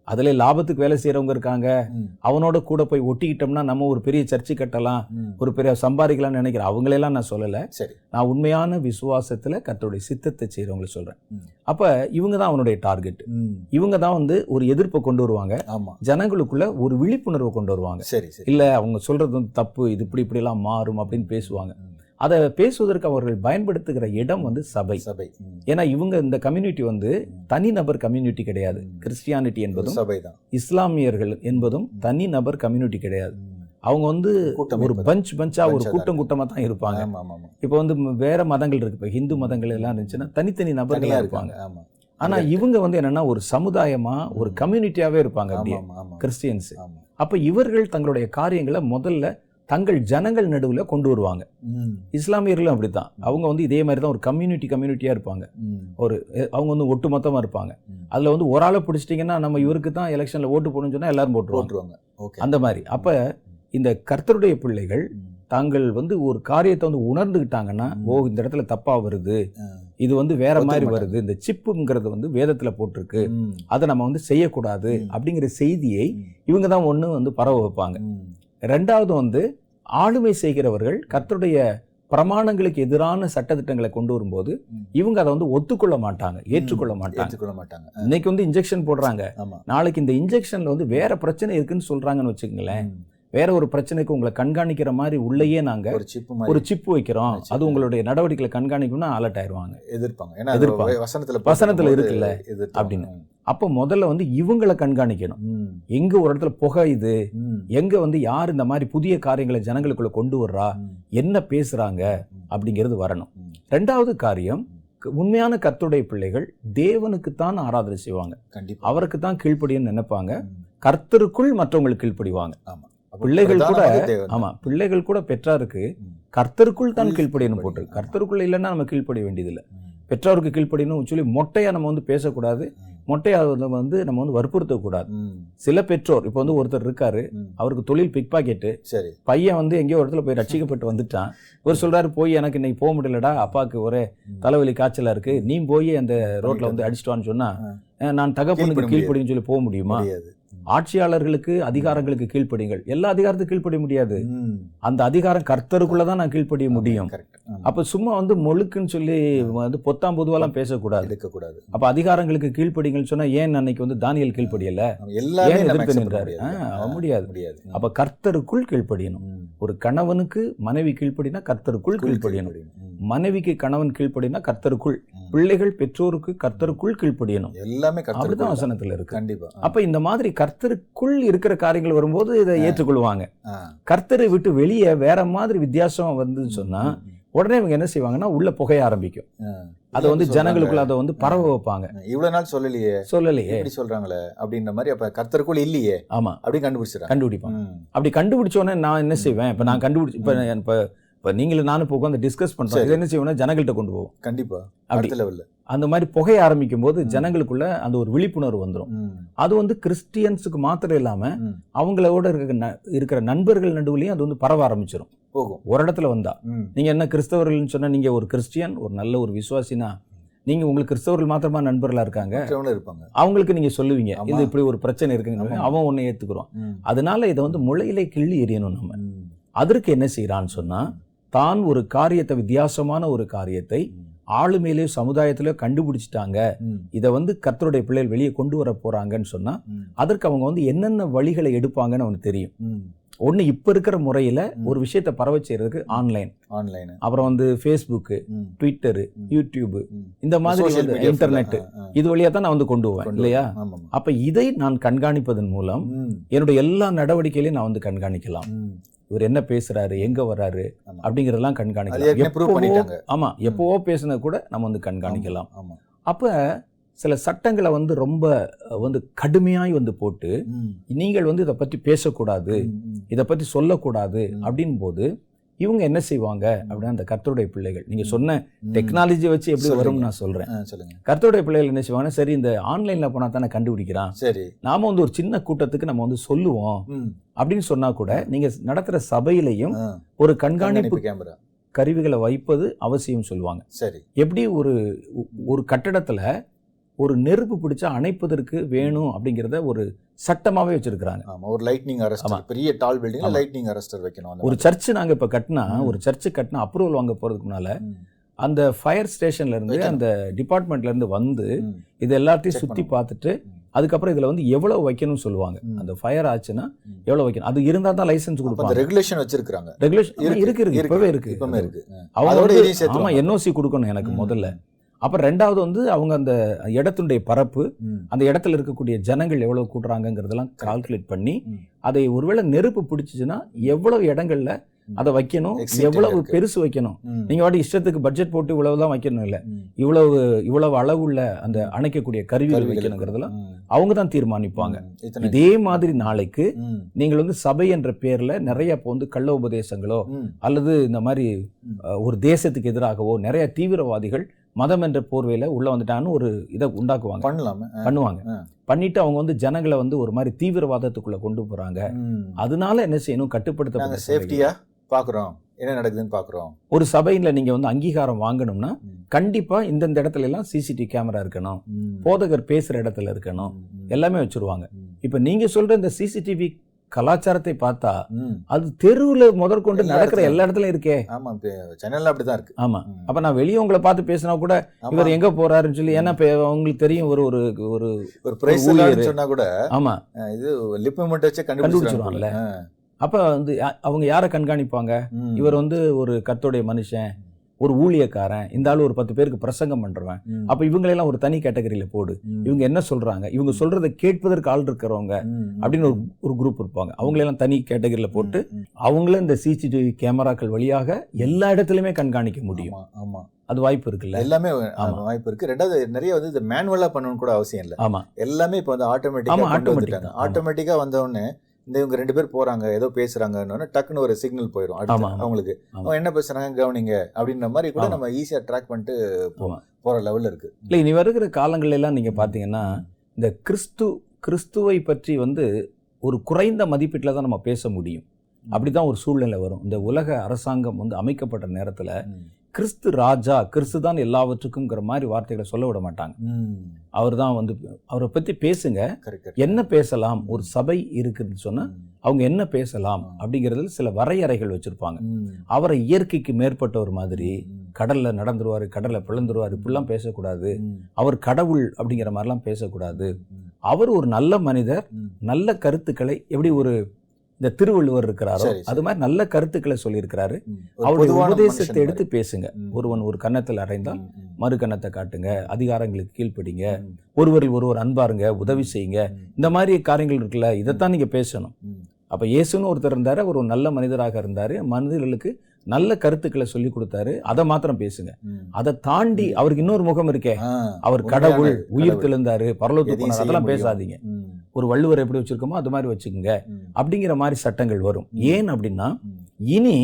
அதுல லாபத்துக்கு வேலை செய்யறவங்க இருக்காங்க. அவனோட கூட போய் ஒட்டிக்கிட்டோம்னா நம்ம ஒரு பெரிய சர்ச்சை கட்டலாம். ஒரு பெரிய சம்பாதிக்கலாம்னு நினைக்கிறேன். அவங்களெல்லாம் நான் சொல்லல. சரி. நான் உண்மையான விசுவாசத்துல கர்த்தருடைய சித்தத்தை செய்றவங்களை சொல்றேன். அப்ப இவங்க தான் அவனுடைய டார்கெட். இவங்க தான் வந்து ஒரு எதிர்ப்பை கொண்டு வருவாங்க. ஆமா. ஜனங்களுக்குள்ள ஒரு விழிப்புணர்வை கொண்டு வருவாங்க. சரி இல்ல அவங்க சொல்றது வந்து தப்பு இது இப்படி இப்படி எல்லாம் மாறும் அப்படின்னு பேசுவாங்க. அதை பேசுவதற்கு அவர்கள் பயன்படுத்துகிற இடம் வந்து சபை. சபை. ஏன்னா இவங்க இந்த கம்யூனிட்டி வந்து தனிநபர் கம்யூனிட்டி கிடையாது. கிறிஸ்டியானிட்டி என்பதும் சபை தான். இஸ்லாமியர்கள் என்பதும் தனிநபர் கம்யூனிட்டி கிடையாது. அவங்க வந்து ஒரு. பஞ்ச் பஞ்சா ஒரு கூட்டம் கூட்டமா தான் இருப்பாங்க. இப்போ வந்து வேற மதங்கள் இருக்கு. இப்போ ஹிந்து மதங்கள் எல்லாம் இருந்துச்சுன்னா தனித்தனி தனியா நபர்களா இருப்பாங்க. ஆனா. இவங்க வந்து என்னன்னா ஒரு சமுதாயமா ஒரு. கம்யூனிட்டியாவே இருப்பாங்க கிறிஸ்டியன்ஸ். அப்ப இவர்கள் தங்களுடைய காரியங்களை முதல்ல தங்கள் ஜனங்கள் நடுவுல கொண்டு வருவாங்க. இஸ்லாமியர்களும் அப்படித்தான். அவங்க வந்து இதே மாதிரி தான் ஒரு கம்யூனிட்டி கம்யூனிட்டியா இருப்பாங்க. ஒரு அவங்க வந்து ஒட்டுமொத்தமா இருப்பாங்க. அதுல வந்து ஒரு ஆளை பிடிச்சிட்டிங்கன்னா நம்ம இவருக்கு தான் எலெக்ஷன்ல ஓட்டு போடணும்னு சொன்னா எல்லாரும் போட்டுருவாங்க. போட்டுருவாங்க. அந்த மாதிரி. அப்ப இந்த கர்த்தருடைய பிள்ளைகள் தாங்கள் வந்து ஒரு காரியத்தை வந்து உணர்ந்துக்கிட்டாங்கன்னா. ஓ இந்த இடத்துல தப்பா வருது. இது வந்து வேற மாதிரி. வருது. இந்த சிப்புங்கிறது வந்து வேதத்துல போட்டிருக்கு. அதை நம்ம வந்து செய்யக்கூடாது. அப்படிங்கிற செய்தியை இவங்க தான் ஒண்ணு வந்து பரவ வைப்பாங்க. ரெண்டாவது வந்து ஆளுமை செய்கிறவர்கள் கர்த்தருடைய பிரமாணங்களுக்கு எதிரான சட்டதிட்டங்களை கொண்டு வரும்போது. இவங்க அதை வந்து ஒத்துக்கொள்ள மாட்டாங்க ஏற்றுக்கொள்ள மாட்டாங்க ஏற்றுக்கொள்ள மாட்டாங்க இன்னைக்கு வந்து இன்ஜெக்ஷன் போடுறாங்க நாளைக்கு இந்த இன்ஜெக்ஷன்ல வந்து வேற பிரச்சனை இருக்குன்னு சொல்றாங்கன்னு வச்சுக்கோங்களேன். வேற ஒரு பிரச்சனைக்கு உங்களை கண்காணிக்கிற மாதிரி உள்ளேயே நாங்க ஒரு சிப்பு ஒரு மாதிரி சிப் வைக்கிறோம். அது உங்களுடைய நடவடிக்கைகளை கண்காணிக்கணும்னா அலர்ட் ஆயிருவாங்க எதிர்ப்பாங்க ஏன்னா எதிர்ப்பாங்க. வசனத்துல வசனத்துல இருக்குல்ல. அப்படின்னு. அப்போ முதல்ல வந்து இவங்களை கண்காணிக்கணும். எங்க ஒரு இடத்துல புகையுது ம், எங்க வந்து யார் இந்த மாதிரி புதிய காரியங்களை ஜனங்களுக்குள்ள கொண்டு வர்றா? என்ன பேசுறாங்க? அப்படிங்கிறது வரணும். ரெண்டாவது காரியம் உண்மையான கர்த்தருடைய பிள்ளைகள் தேவனுக்கு தான் ஆராதனை செய்வாங்க. கண்டிப்பா. அவருக்கு தான் கீழ்ப்படின்னு நினைப்பாங்க கர்த்தருக்குள் மற்றவங்களுக்கு கீழ்ப்படிவாங்க. ஆமா. அப்ப பிள்ளைகள் கூட. ஆமா பிள்ளைகள் கூட பெற்றாருக்கு கர்த்தருக்குள் தான் கீழ்ப்படியணும். போட்டிருக்கு. கர்த்தருக்குள்ள இல்லைன்னா நம்ம கீழ்ப்படிய வேண்டியதில்லை. பெற்றோருக்கு கீழ்ப்படியணும் சொல்லி மொட்டையா நம்ம வந்து பேசக்கூடாது. ம், மொட்டையா வந்து நம்ம வந்து வற்புறுத்தக்கூடாது. சில பெற்றோர் இப்போ வந்து ஒருத்தர் இருக்காரு. அவருக்கு தொழில் பிக் பாக்கெட்டு சரி. பையன் வந்து எங்கேயோ ஒரு இடத்துல போய் ரட்சிக்கப்பட்டு வந்துட்டான். ஒரு சொல்றாரு போய் எனக்கு இன்னைக்கு போக முடியலடா அப்பாவுக்கு ஒரே. தலைவலி காய்ச்சலா இருக்கு. நீ போய் அந்த ரோட்ல வந்து அடிச்சிட்டு வான்னு சொன்னா நான் தகப்பனுக்கு கீழ்ப்படின்னு சொல்லி போக முடியுமா? ஆட்சியாளர்களுக்கு அதிகாரங்களுக்கு கீழ்ப்படிங்கள் எல்லா அதிகாரத்துக்கும் கீழ்ப்படிய முடியாது. அந்த அதிகாரம் கர்த்தருக்குள்ள தான் நான் கீழ்ப்படிய முடியும். அப்ப சும்மா வந்து மொழுக்குன்னு சொல்லி வந்து பொத்தாம் பொதுவெல்லாம் பேசக்கூடாது. எடுக்கக்கூடாது. அப்ப அதிகாரங்களுக்கு கீழ்ப்படிங்கன்னு சொன்னா ஏன் அன்னைக்கு வந்து தானியல் கீழ்ப்படியல? எல்லாமே எதிர்த்து நின்றாரு? முடியாது. முடியாது. அப்ப கர்த்தருக்குள் கீழ்ப்படியணும். ஒரு கணவனுக்கு மனைவி கீழ்ப்படினா கர்த்தருக்குள் கீழ்ப்படியணும். மனைவிக்கு கணவன் கீழ்ப்படினா கர்த்தருக்குள். பிள்ளைகள் பெற்றோருக்கு கர்த்தருக்குள் கீழ்ப்படியணும். எல்லாமே அப்படிதான் கருத்து வசனத்துல இருக்கு. கண்டிப்பா. அப்ப இந்த மாதிரி கர்த்தருக்குள் இருக்கிற காரியங்கள் வரும்போது இதை ஏற்றுக்கொள்வாங்க. கர்த்தரை விட்டு வெளியே வேற மாதிரி வித்தியாசமா வந்து சொன்னா. உடனே இவங்க என்ன செய்வாங்கன்னா உள்ள புகைய ஆரம்பிக்கும். அதை வந்து. ஜனங்களுக்குள்ள அதை வந்து பரவ வைப்பாங்க. இவ்வளவு நாள் சொல்லலையே. சொல்லலையே. எப்படி சொல்றாங்களே? அப்படின்ற மாதிரி அப்ப கர்த்தருக்குள் இல்லையே. ஆமா. அப்படி கண்டுபிடிச்சிடறாங்க. கண்டுபிடிப்பாங்க. அப்படி கண்டுபிடிச்ச உடனே நான் என்ன செய்வேன்? இப்ப நான் கண்டுபிடிச்சு இப்ப இப்ப நீங்களும் நானும் இப்போ உட்காந்து டிஸ்கஸ் பண்றோம் சரி. இது என்ன செய்வேன்னா ஜனங்கள்ட்ட கொண்டு போவோம் கண்டிப்பா அப்படி. லெவல்ல அந்த மாதிரி புகைய ஆரம்பிக்கும் போது. ஜனங்களுக்குள்ள அந்த ஒரு விழிப்புணர்வு வந்துடும் அது வந்து கிறிஸ்டியன்ஸுக்கு மாத்திரம் இல்லாம. அவங்களோட இருக்கிற ந- இருக்கிற நண்பர்கள் நடுவுலையும் அது வந்து பரவ ஆரம்பிச்சிடும் போகும் ஒரு இடத்துல வந்தா. நீங்க என்ன கிறிஸ்தவர்கள்னு சொன்னா நீங்க ஒரு கிறிஸ்டியன் ஒரு நல்ல ஒரு விசுவாசினா நீங்க உங்களுக்கு கிறிஸ்தவர்கள் மாத்திரமா நண்பர்களா இருக்காங்க இருப்பாங்க அவங்களுக்கு நீங்க சொல்லுவீங்க. இது இப்படி ஒரு பிரச்சனை இருக்குன்னு ஆமா. அவன் உன்னை ஏத்துக்குறான். அதனால இதை வந்து முளையிலே கிள்ளி எறியணும் நம்ம. அதற்கு என்ன செய்யறான்னு சொன்னா தான் ஒரு காரியத்தை வித்தியாசமான ஒரு காரியத்தை. ஆளுமையிலேயோ சமுதாயத்திலேயோ கண்டுபிடிச்சிட்டாங்க. இதை வந்து கர்த்தருடைய பிள்ளைகள் வெளியே கொண்டு வர போறாங்கன்னு சொன்னா. அதற்கு அவங்க வந்து என்னென்ன வழிகளை எடுப்பாங்கன்னு அவனுக்கு தெரியும். ஒண்ணு இப்ப இருக்கிற முறையில. ஒரு விஷயத்தை பரவ செய்யறதுக்கு ஆன்லைன் ஆன்லைன் அப்புறம் வந்து ஃபேஸ்புக்கு. ட்விட்டரு. யூடியூப். இந்த மாதிரி இன்டர்நெட். இது வழியா தான் நான் வந்து கொண்டு போவேன் கொண்டு இல்லையா. அப்ப இதை நான் கண்காணிப்பதன் மூலம். என்னுடைய எல்லா நடவடிக்கைகளையும் நான் வந்து கண்காணிக்கலாம். இவர் என்ன பேசுறாரு எங்க வர்றாரு. அப்படிங்கறதெல்லாம் கண்காணிக்கலாம் எப்பவோ-. ஆமா எப்பவோ பேசுனது கூட நம்ம வந்து கண்காணிக்கலாம். அப்ப சில சட்டங்களை வந்து ரொம்ப வந்து கடுமையாய் வந்து போட்டு. நீங்கள் வந்து இதை பற்றி பேசக்கூடாது. இதை பற்றி சொல்லக்கூடாது. அப்படின் போது இவங்க என்ன செய்வாங்க அப்படின்னா அந்த கர்த்தருடைய பிள்ளைகள். நீங்க சொன்ன. டெக்னாலஜி வச்சு எப்படி. வரும்னு நான் சொல்றேன். ஆ, சொல்லுங்க. கர்த்தருடைய பிள்ளைகள் என்ன செய்வாங்கன்னா சரி இந்த ஆன்லைன்ல போனா தானே கண்டுபிடிக்கிறான். சரி. நாம வந்து ஒரு சின்ன கூட்டத்துக்கு நம்ம வந்து சொல்லுவோம். அப்படின்னு சொன்னா கூட நீங்க நடத்துற சபையிலையும். ஒரு கண்காணிப்பு கண்காணிப்பு கேமரா. கருவிகளை வைப்பது அவசியம் சொல்லுவாங்க. சரி. எப்படி ஒரு ஒரு கட்டடத்துல ஒரு நெருப்பு பிடிச்சா அணைப்பதற்கு வேணும் அப்படிங்கிறத ஒரு சட்டமாவே வச்சிருக்கிறாங்க ஆமா ஒரு லைட்னிங். அரஸ்டர் பெரிய டால் பில்டிங்ல ஆமா. லைட்னிங் அரஸ்டர் வைக்கணும் ஒரு மாதிரி. சர்ச் நாங்க இப்ப கட்டினா. ஒரு சர்ச் கட்டினா அப்ரூவல் வாங்க முன்னால ம். அந்த ஃபயர் ஸ்டேஷன்ல இருந்து. அந்த டிபார்ட்மெண்ட்ல இருந்து வந்து. இது எல்லாத்தையும் பண்ணணும். பார்த்துட்டு. அதுக்கப்புறம் இதுல வந்து எவ்வளவு வைக்கணும்னு சொல்லுவாங்க. அந்த ஃபயர் ஆச்சுன்னா ம். எவ்வளவு வைக்கணும் அது இருந்தா தான் லைசென்ஸ் கொடுப்பாங்க ரெகுலேஷன் வச்சிருக்காங்க ரெகுலேஷன் இருக்கு இருக்கு இப்பவே இருக்கு இப்பவுமே இருக்கு ஆ. அவங்க அதோட வந்து- இதையும் சேர்த்துருவாங்க. ஆமா என்ஓசி கொடுக்கணும் எனக்கு. முதல்ல அப்புறம் ரெண்டாவது வந்து அவங்க அந்த இடத்துடைய பரப்பு. அந்த இடத்துல இருக்கக்கூடிய ஜனங்கள் எவ்வளவு கூட்டுறாங்கங்கிறதெல்லாம் கால்குலேட் பண்ணி. அதை ஒருவேளை நெருப்பு பிடிச்சிச்சுன்னா எவ்வளவு இடங்கள்ல. அதை வைக்கணும் எவ்வளவு. பெருசு வைக்கணும். நீங்க வாட்டி இஷ்டத்துக்கு பட்ஜெட் போட்டு இவ்வளவுதான் வைக்கணும் இல்ல. இவ்வளவு இவ்வளவு அளவுள்ள அந்த அணைக்கக்கூடிய கருவிகள் வைக்கணுங்கிறதெல்லாம். அவங்க தான் தீர்மானிப்பாங்க இதே மாதிரி நாளைக்கு. நீங்கள் வந்து சபை என்ற பேர்ல நிறைய இப்போ வந்து கள்ள உபதேசங்களோ. அல்லது இந்த மாதிரி ஒரு தேசத்துக்கு எதிராகவோ நிறைய தீவிரவாதிகள் மதம் என்ற போர்வையில உள்ள வந்துட்டான்னு ஒரு இதை உண்டாக்குவாங்க. பண்ணலாமே. பண்ணுவாங்க. பண்ணிட்டு அவங்க வந்து ஜனங்களை வந்து ஒரு மாதிரி தீவிரவாதத்துக்குள்ள கொண்டு போறாங்க. அதனால என்ன செய்யணும்? கட்டுப்படுத்த சேஃப்டியா பாக்குறோம். என்ன நடக்குதுன்னு பாக்குறோம். ஒரு சபையில நீங்க வந்து அங்கீகாரம் வாங்கணும்னா. கண்டிப்பா இந்தந்த இடத்துல எல்லாம் சிசிடிவி கேமரா இருக்கணும். போதகர் பேசுற இடத்துல இருக்கணும். எல்லாமே வச்சிருவாங்க. இப்ப நீங்க சொல்ற இந்த சிசிடிவி கலாச்சாரத்தை பார்த்தா. அது தெருவுல முதற்கொண்டு நடக்கிற. எல்லா இடத்துலயும் இருக்கே ஆமா சென்னையில அப்படிதான் இருக்கு ஆமா. அப்ப நான் வெளியே உங்களை பார்த்து பேசினா கூட. இவர் எங்க போறாருன்னு சொல்லி ஏன்னா உங்களுக்கு தெரியும் ஒரு ஒரு ஒரு ஒரு பிரைஸ். சொன்னா கூட ஆமா இது லிப் மூமெண்ட் வச்சு கண்டுபிடிச்சிருவாங்கல்ல. அப்ப வந்து அவங்க யாரை கண்காணிப்பாங்க இவர் வந்து ஒரு கர்த்தருடைய மனுஷன் ஒரு ஊழியக்காரன் இந்த ஆளு ஒரு பத்து பேருக்கு பிரசங்கம் பண்றவன். அப்ப இவங்களெல்லாம் ஒரு தனி கேட்டகரியில போடு. இவங்க என்ன சொல்றாங்க? இவங்க சொல்றதை கேட்பதற்கு ஆள் இருக்கிறவங்க அப்படின்னு ஒரு ஒரு குரூப் இருப்பாங்க. அவங்களெல்லாம் தனி கேட்டகரியில போட்டு அவங்கள இந்த சிசிடிவி கேமராக்கள் வழியாக எல்லா இடத்துலயுமே கண்காணிக்க முடியும். ஆமா அது வாய்ப்பு இருக்குல்ல? எல்லாமே. வாய்ப்பு இருக்கு. ரெண்டாவது நிறைய வந்து இது மேனுவலா பண்ணணும்னு கூட அவசியம் இல்ல. ஆமா. எல்லாமே இப்போ வந்து ஆட்டோமேட்டிக்கா. ஆட்டோமேட்டிக்கா வந்த உடனே இந்த இவங்க ரெண்டு பேர் போறாங்க ஏதோ பேசுறாங்கன்னு டக்குன்னு ஒரு சிக்னல் போயிடும் அடுத்து. அவங்களுக்கு. அவங்க என்ன பேசுறாங்க கவனிங்க அப்படின்ற மாதிரி கூட. நம்ம ஈஸியா ட்ராக் பண்ணிட்டு போ- ஆமா. போற லெவல்ல இருக்கு இல்ல இனி வருகிற காலங்கள்ல எல்லாம் நீங்க பாத்தீங்கன்னா இந்த கிறிஸ்து கிறிஸ்துவை பற்றி வந்து ஒரு குறைந்த மதிப்பீட்டில் தான் நம்ம பேச முடியும் அப்படிதான் ஒரு சூழ்நிலை வரும் இந்த உலக அரசாங்கம் வந்து அமைக்கப்பட்ட நேரத்துல. கிறிஸ்து ராஜா கிறிஸ்து தான் எல்லாவற்றுக்கும்ங்கிற மாதிரி வார்த்தைகளை சொல்ல விட மாட்டாங்க. அவர் தான் வந்து அவரை பத்தி பேசுங்க. என்ன பேசலாம் ஒரு சபை இருக்குதுன்னு சொன்னா ம். அவங்க என்ன பேசலாம் அப்படிங்கிறதுல சில வரையறைகள் வச்சிருப்பாங்க. அவரை இயற்கைக்கு மேற்பட்டவர் மாதிரி. கடல்ல நடந்துருவாரு கடல்ல பிளந்துருவாரு இப்படிலாம் பேசக்கூடாது. அவர் கடவுள் அப்படிங்கிற மாதிரிலாம் பேசக்கூடாது. அவர் ஒரு நல்ல மனிதர். நல்ல கருத்துக்களை எப்படி ஒரு இந்த திருவள்ளுவர் இருக்கிறாரோ. அது மாதிரி நல்ல கருத்துக்களை சொல்லியிருக்கிறாரு அவருடைய உபதேசத்தை எடுத்து பேசுங்க. ஒருவன் ஒரு கன்னத்தில். ம். மறு கன்னத்தை காட்டுங்க அதிகாரங்களுக்கு கீழ்ப்படிங்க. ஒருவரில் ஒருவர் அன்பாருங்க உதவி செய்யுங்க. இந்த மாதிரி காரியங்கள் இருக்குல்ல இதைத்தான் நீங்க பேசணும். அப்ப இயேசுன்னு ஒருத்தர் இருந்தாரு அவர் ஒரு நல்ல மனிதராக இருந்தாரு மனிதர்களுக்கு நல்ல கருத்துக்களை சொல்லி கொடுத்தாரு அதை மாத்திரம் பேசுங்க. அதை தாண்டி அவருக்கு இன்னொரு முகம் இருக்கே அவர் கடவுள் உயிர். தெழுந்தாரு செய்ய அதெல்லாம். பேசாதீங்க. ஒரு வள்ளுவர் எப்படி வச்சிருக்கோமோ அது மாதிரி வச்சுக்கோங்க. அப்படிங்கிற மாதிரி சட்டங்கள் வரும். ஏன் அப்படின்னா. இனி.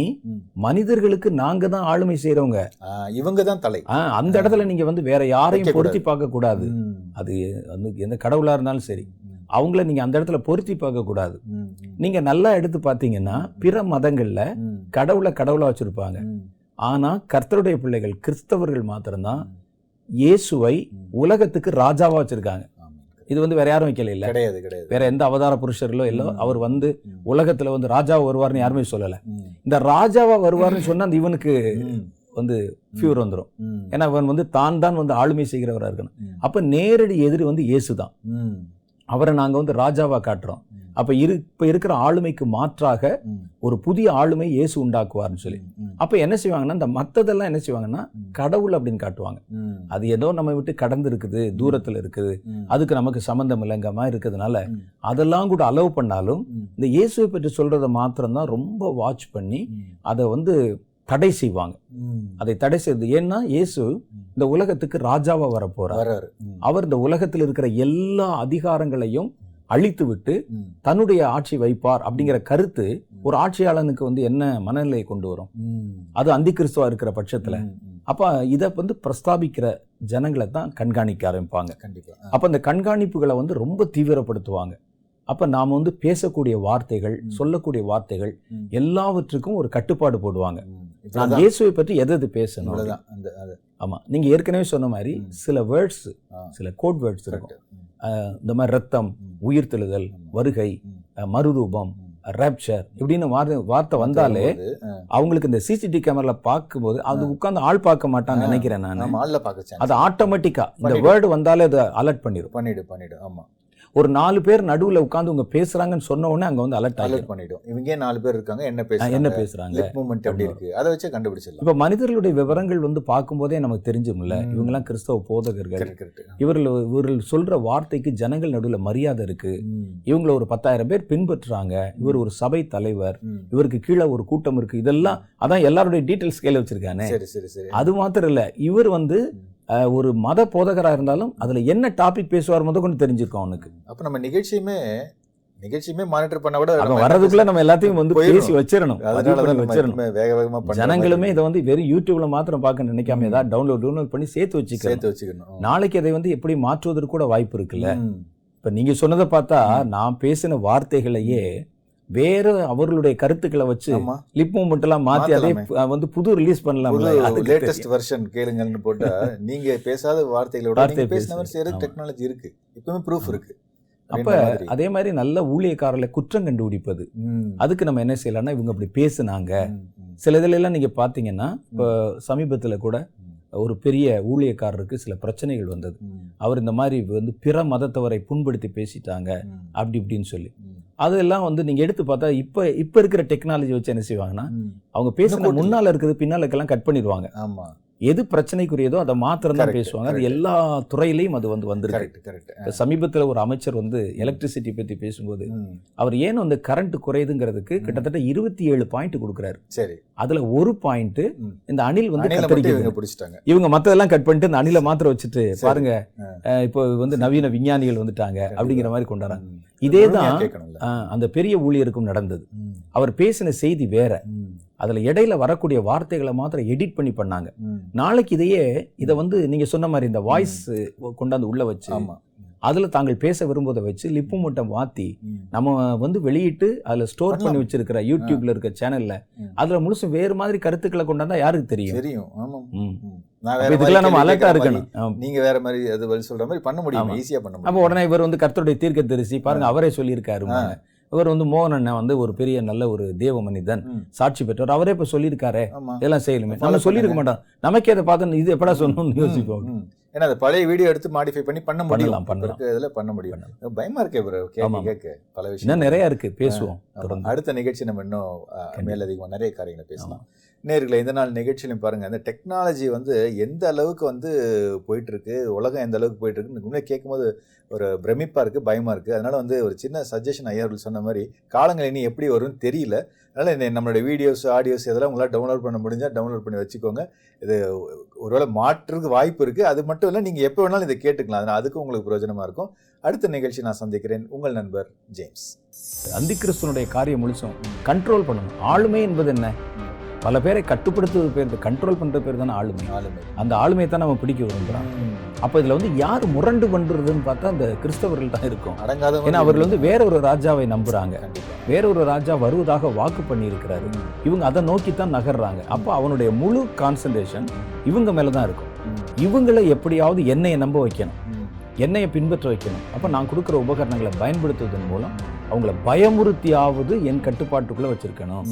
மனிதர்களுக்கு நாங்க தான் ஆளுமை செய்றவங்க ஆ, இவங்க தான் தலை அந்த இடத்துல நீங்க வந்து வேற யாரையும். பொருத்தி பார்க்க கூடாது. அது வந்து எந்த கடவுளா இருந்தாலும் சரி. அவங்கள நீங்க அந்த இடத்துல பொருத்தி பார்க்க கூடாது ம். நீங்க நல்லா எடுத்து பார்த்தீங்கன்னா பிற மதங்கள்ல. கடவுளை கடவுளா வச்சிருப்பாங்க ம். ஆனா கர்த்தருடைய பிள்ளைகள் கிறிஸ்தவர்கள் மாத்திரம்தான் இயேசுவை உலகத்துக்கு ராஜாவா வச்சிருக்காங்க. இது வந்து வேற யாரும் வைக்கல இல்ல கிடையாது கிடையாது வேற எந்த அவதார புருஷர்களோ இல்லோ. அவர் வந்து. உலகத்துல வந்து ராஜாவா வருவார்னு யாருமே சொல்லல. இந்த ராஜாவா வருவார்னு சொன்னா அந்த இவனுக்கு. வந்து ஃபியூர் வந்துரும் ம். ஏன்னா அவன் வந்து தான் தான் வந்து ஆளுமை செய்கிறவரா இருக்கணும். அப்ப நேரடி எதிரி வந்து இயேசு தான். அவரை நாங்க வந்து ராஜாவா காட்டுறோம். அப்போ அப்ப இரு இப்ப இருக்கிற ஆளுமைக்கு மாற்றாக ஒரு புதிய ஆளுமை இயேசு உண்டாக்குவார்னு சொல்லி. அப்போ அப்ப என்ன செய்வாங்கன்னா இந்த மத்ததெல்லாம் என்ன செய்வாங்கன்னா கடவுள் அப்படின்னு காட்டுவாங்க. அது ஏதோ நம்ம விட்டு கடந்து இருக்குது தூரத்துல இருக்குது. அதுக்கு நமக்கு சம்மந்தம் இல்லைங்க இருக்கிறதுனால அதெல்லாம் கூட அலோவ் பண்ணாலும் இந்த இயேசுவை பற்றி சொல்றதை மாத்திரம்தான் ரொம்ப வாட்ச் பண்ணி அதை வந்து தடை செய்வாங்க. அதை தடை செய்வது ஏன்னா இயேசு இந்த உலகத்துக்கு ராஜாவா வரப் போறார். அவர் இந்த உலகத்தில் இருக்கிற எல்லா அதிகாரங்களையும் அழித்து விட்டு. தன்னுடைய ஆட்சி வைப்பார் அப்படிங்கிற கருத்து ஒரு ஆட்சியாளனுக்கு வந்து என்ன மனநிலையை கொண்டு வரும். அது அந்தி கிறிஸ்துவா இருக்கிற பட்சத்துல. அப்ப இதை வந்து பிரஸ்தாபிக்கிற ஜனங்களை தான் கண்காணிக்க ஆரம்பிப்பாங்க கண்டிப்பா. அப்ப இந்த கண்காணிப்புகளை வந்து ரொம்ப தீவிரப்படுத்துவாங்க அப்ப நாம வந்து பேசக்கூடிய வார்த்தைகள். சொல்லக்கூடிய வார்த்தைகள். எல்லாவற்றுக்கும் ஒரு கட்டுப்பாடு போடுவாங்க. நான். இயேசுவை பற்றி எதை எது பேசணும். அந்த அது. ஆமா நீங்க ஏற்கனவே சொன்ன மாதிரி. சில வேர்ட்ஸ். சில கோட் வேர்ட்ஸ் இருக்கும். இந்த மாதிரி ரத்தம். உயிர்த்தெழுதல். வருகை மறுரூபம். ரேப்சர் இப்படின்னு வார்த்தை வார்த்தை வந்தாலே. அவங்களுக்கு இந்த சிசிடிவி கேமரால பார்க்கும்போது அது உட்கார்ந்து ஆள் பார்க்க மாட்டான்னு. நினைக்கிறேன் நான் ஆள்ல பார்க்க அது ஆட்டோமேட்டிக்கா இந்த பண்ணிடும். வேர்டு வந்தாலே அதை அலர்ட் பண்ணிடும் பண்ணிடு பண்ணிடு ஆமா ஒரு நாலு பேர் நடுவுல உட்கார்ந்து உங்க பேசுறாங்கன்னு சொன்ன உடனே அங்க வந்து அலர்ட் அலர்ட் பண்ணிடும் இவங்க நாலு பேர் இருக்காங்க என்ன பேசுறாங்க என்ன பேசுறாங்க? மூமெண்ட் எப்படி இருக்கு? அதை வச்சு கண்டுபிடிச்சிடலாம். இப்ப மனிதர்களுடைய விவரங்கள் வந்து பார்க்கும்போதே நமக்கு தெரிஞ்சும்ல. இவங்கெல்லாம் கிறிஸ்தவ போதகர்கள். இவர்கள் இவர்கள் சொல்ற வார்த்தைக்கு ஜனங்கள் நடுவுல மரியாதை இருக்கு. இவங்கள ஒரு பத்தாயிரம் பேர் பின்பற்றுறாங்க. இவர் ஒரு சபை தலைவர். இவருக்கு கீழே ஒரு கூட்டம் இருக்கு. இதெல்லாம் அதான் எல்லாருடைய டீட்டெயில்ஸ் கையில வச்சிருக்கானே. சரி சரி சரி. அது மாத்திரம் இல்ல. இவர் வந்து ஒரு மத போதகரா இருந்தாலும் அதுல என்ன டாபிக் பேசுவார் முத கொண்டு தெரிஞ்சிருக்கும் அவனுக்கு. அப்ப நம்ம நிகழ்ச்சியுமே நிகழ்ச்சியுமே மானிட்டர் பண்ண கூட அவன் வர்றதுக்குள்ள நம்ம எல்லாத்தையும் வந்து. பேசி வச்சிடணும் அதனாலதான் வச்சிடணும் வேக வேகமா பண்ற ஜனங்களுமே இதை வந்து வெறும் யூடியூப்ல மாத்திரம் பார்க்க நினைக்காம. ஏதாவது டவுன்லோட் டவுன்லோட் பண்ணி சேர்த்து வச்சுக்கணும். சேர்த்து வச்சுக்கணும். நாளைக்கு அதை வந்து எப்படி மாற்றுவதற்கு கூட வாய்ப்பு இருக்குல்ல. இப்ப நீங்க சொன்னதை பார்த்தா நான் பேசின வார்த்தைகளையே வேற அவர்களுடைய கருத்துக்களை வச்சு லிப் மூமெண்ட் எல்லாம் மாத்தி அதே வந்து புது ரிலீஸ் பண்ணலாம் லேட்டஸ்ட் வெர்ஷன் கேளுங்கன்னு போட்டா நீங்க பேசாத வார்த்தைகளோட பேசின ஆமா. டெக்னாலஜி இருக்கு. இப்பவுமே ப்ரூஃப் இருக்கு. அப்ப. அதே மாதிரி நல்ல ஊழியக்காரர்களை குற்றம் கண்டுபிடிப்பது. அதுக்கு நம்ம என்ன செய்யலாம்னா இவங்க அப்படி பேசுனாங்க. சில இதுல எல்லாம் நீங்க பாத்தீங்கன்னா இப்போ சமீபத்துல கூட ஒரு பெரிய ஊழியக்காரருக்கு சில பிரச்சனைகள் வந்தது. அவர் இந்த மாதிரி வந்து பிற மதத்தவரை புண்படுத்தி பேசிட்டாங்க. அப்படி இப்படின்னு சொல்லி. அதெல்லாம் வந்து நீங்க எடுத்து பார்த்தா இப்ப இப்ப இருக்கிற டெக்னாலஜி வச்சு என்ன செய்வாங்கன்னா. அவங்க கூட்டல. முன்னால இருக்கிறது பின்னால இருக்கலாம் கட் பண்ணிடுவாங்க ஆமா எது பிரச்சனைக்குரியதோ அதை மாத்திரம் தான் பேசுவாங்க. அது. எல்லா துறையிலையும் அது வந்து வந்திருக்கு. கரெக்ட் சமீபத்துல ஒரு அமைச்சர் வந்து எலக்ட்ரிசிட்டி பத்தி பேசும்போது அவர் ஏன் வந்து கரண்ட் குறையுதுங்கிறதுக்கு கிட்டத்தட்ட இருபத்தி ஏழு பாயிண்ட் கொடுக்குறாரு. சரி. அதுல ஒரு பாயிண்ட். இந்த அணில் வந்து பிடிச்சிட்டாங்க. இவங்க மத்ததெல்லாம் கட் பண்ணிட்டு இந்த அணில மாத்திரம் வச்சுட்டு. பாருங்க இப்போ வந்து நவீன விஞ்ஞானிகள் வந்துட்டாங்க அப்படிங்கிற மாதிரி கொண்டாடுறாங்க. இதே தான் அந்த பெரிய ஊழியருக்கும் நடந்தது. அவர் பேசின செய்தி வேற. அதுல இடையில வரக்கூடிய வார்த்தைகளை மாத்திரம் எடிட் பண்ணி பண்ணாங்க. நாளைக்கு இதையே இதை வந்து நீங்க சொன்ன மாதிரி இந்த வாய்ஸ் கொண்டாந்து உள்ள வச்சு அதுல தாங்கள் பேச விரும்புவதை வச்சு லிப்பு மூட்டை மாத்தி ம். நம்ம வந்து வெளியிட்டு அதுல ஸ்டோர் பண்ணி. வச்சிருக்கிற யூடியூப்ல இருக்க சேனல்ல. அதுல முழுசும் வேறு மாதிரி கருத்துக்களை கொண்டாந்தா யாருக்கு தெரியும் தெரியும் ஆமா ம். ம். நான் அப்ப வேற மாதிரி இதுக்கெல்லாம் நம்ம அலர்ட்டா இருக்கணும். நீங்க வேற மாதிரி அது பதில் சொல்ற மாதிரி பண்ண முடியும். ஈஸியா பண்ண அப்ப முடியும் உடனே இவர் வந்து கர்த்தருடைய தீர்க்க தரிசி பாருங்க அவரே சொல்லியிருக்காரு இவர் வந்து மோகன் அண்ணன் வந்து ஒரு பெரிய நல்ல ஒரு தேவ மனிதன். சாட்சி பெற்றவர். அவரே இப்ப சொல்லியிருக்காரு. இதெல்லாம் செய்யலுமே. நம்ம சொல்லியிருக்க. மாட்டோம். நமக்கே அதை பார்த்து இது எப்படா சொல்லணும்னு யோசிப்போம். ஏன்னா அந்த பழைய வீடியோ எடுத்து மாடிஃபை பண்ணி பண்ண முடியும். பண்ணலாம், இதுல பண்ண முடியும். பயமா இருக்கே ப்ரோ கேட்க பல விஷயம் நிறைய இருக்கு. பேசுவோம் அடுத்த நிகழ்ச்சி நம்ம இன்னும் அஹ், கண்டிப்பா. மேலதிகமா நிறைய காரியங்களை பேசலாம். நேர்களை இந்த நாள் நிகழ்ச்சியிலும் பாருங்கள் இந்த டெக்னாலஜி வந்து எந்த அளவுக்கு வந்து போயிட்டுருக்கு உலகம் எந்த அளவுக்கு போயிட்டுருக்குன்னு கேட்கும்போது ஒரு பிரமிப்பாக இருக்குது பயமாக இருக்குது அதனால் வந்து ஒரு சின்ன சஜஷன் ஐயர்கள் சொன்ன மாதிரி காலங்கள் இனி எப்படி வரும்னு தெரியல. அதனால் இந்த நம்மளுடைய வீடியோஸ் ஆடியோஸ் இதெல்லாம் உங்களால் டவுன்லோட் பண்ண முடிஞ்சால் டவுன்லோட் பண்ணி வச்சுக்கோங்க. இது ஒருவேளை மாற்றுறதுக்கு வாய்ப்பு இருக்குது அது மட்டும் இல்லை நீங்கள் எப்போ வேணாலும் இதை கேட்டுக்கலாம். அதனால் அதுக்கும் உங்களுக்கு பிரயோஜனமாக இருக்கும். அடுத்த நிகழ்ச்சி நான் சந்திக்கிறேன். உங்கள் நண்பர் ஜேம்ஸ். அந்திகிறிஸ்தனுடைய காரியம் முழுசும் கண்ட்ரோல் பண்ணணும் ஆளுமை என்பது என்ன? பல பேரை கட்டுப்படுத்துவது பேர் கண்ட்ரோல் பண்ற பேர் தானே ஆளுமை. ஆளுமை. அந்த ஆளுமையை தான் நம்ம பிடிக்க விரும்புறோம். அப்ப இதுல வந்து யார் முரண்டு பண்றதுன்னு பார்த்தா அந்த கிறிஸ்தவர்கள் தான் இருக்கும். அடங்காத ஏன்னா அவர்கள் வந்து வேற ஒரு ராஜாவை நம்புறாங்க. கண்டிப்பா. வேற ஒரு ராஜா வருவதாக வாக்கு பண்ணியிருக்கிறாரு. இவங்க அதை நோக்கி தான் நகர்றாங்க. அப்போ அவனுடைய முழு கான்சன்ட்ரேஷன் இவங்க மேல தான் இருக்கும். இவங்களை எப்படியாவது என்னையை நம்ப வைக்கணும். என்னையை பின்பற்ற வைக்கணும். அப்போ நான் கொடுக்குற உபகரணங்களை பயன்படுத்துவதன் மூலம் அவங்கள பயமுறுத்தியாவது என் கட்டுப்பாட்டுக்குள்ள வச்சிருக்கணும்.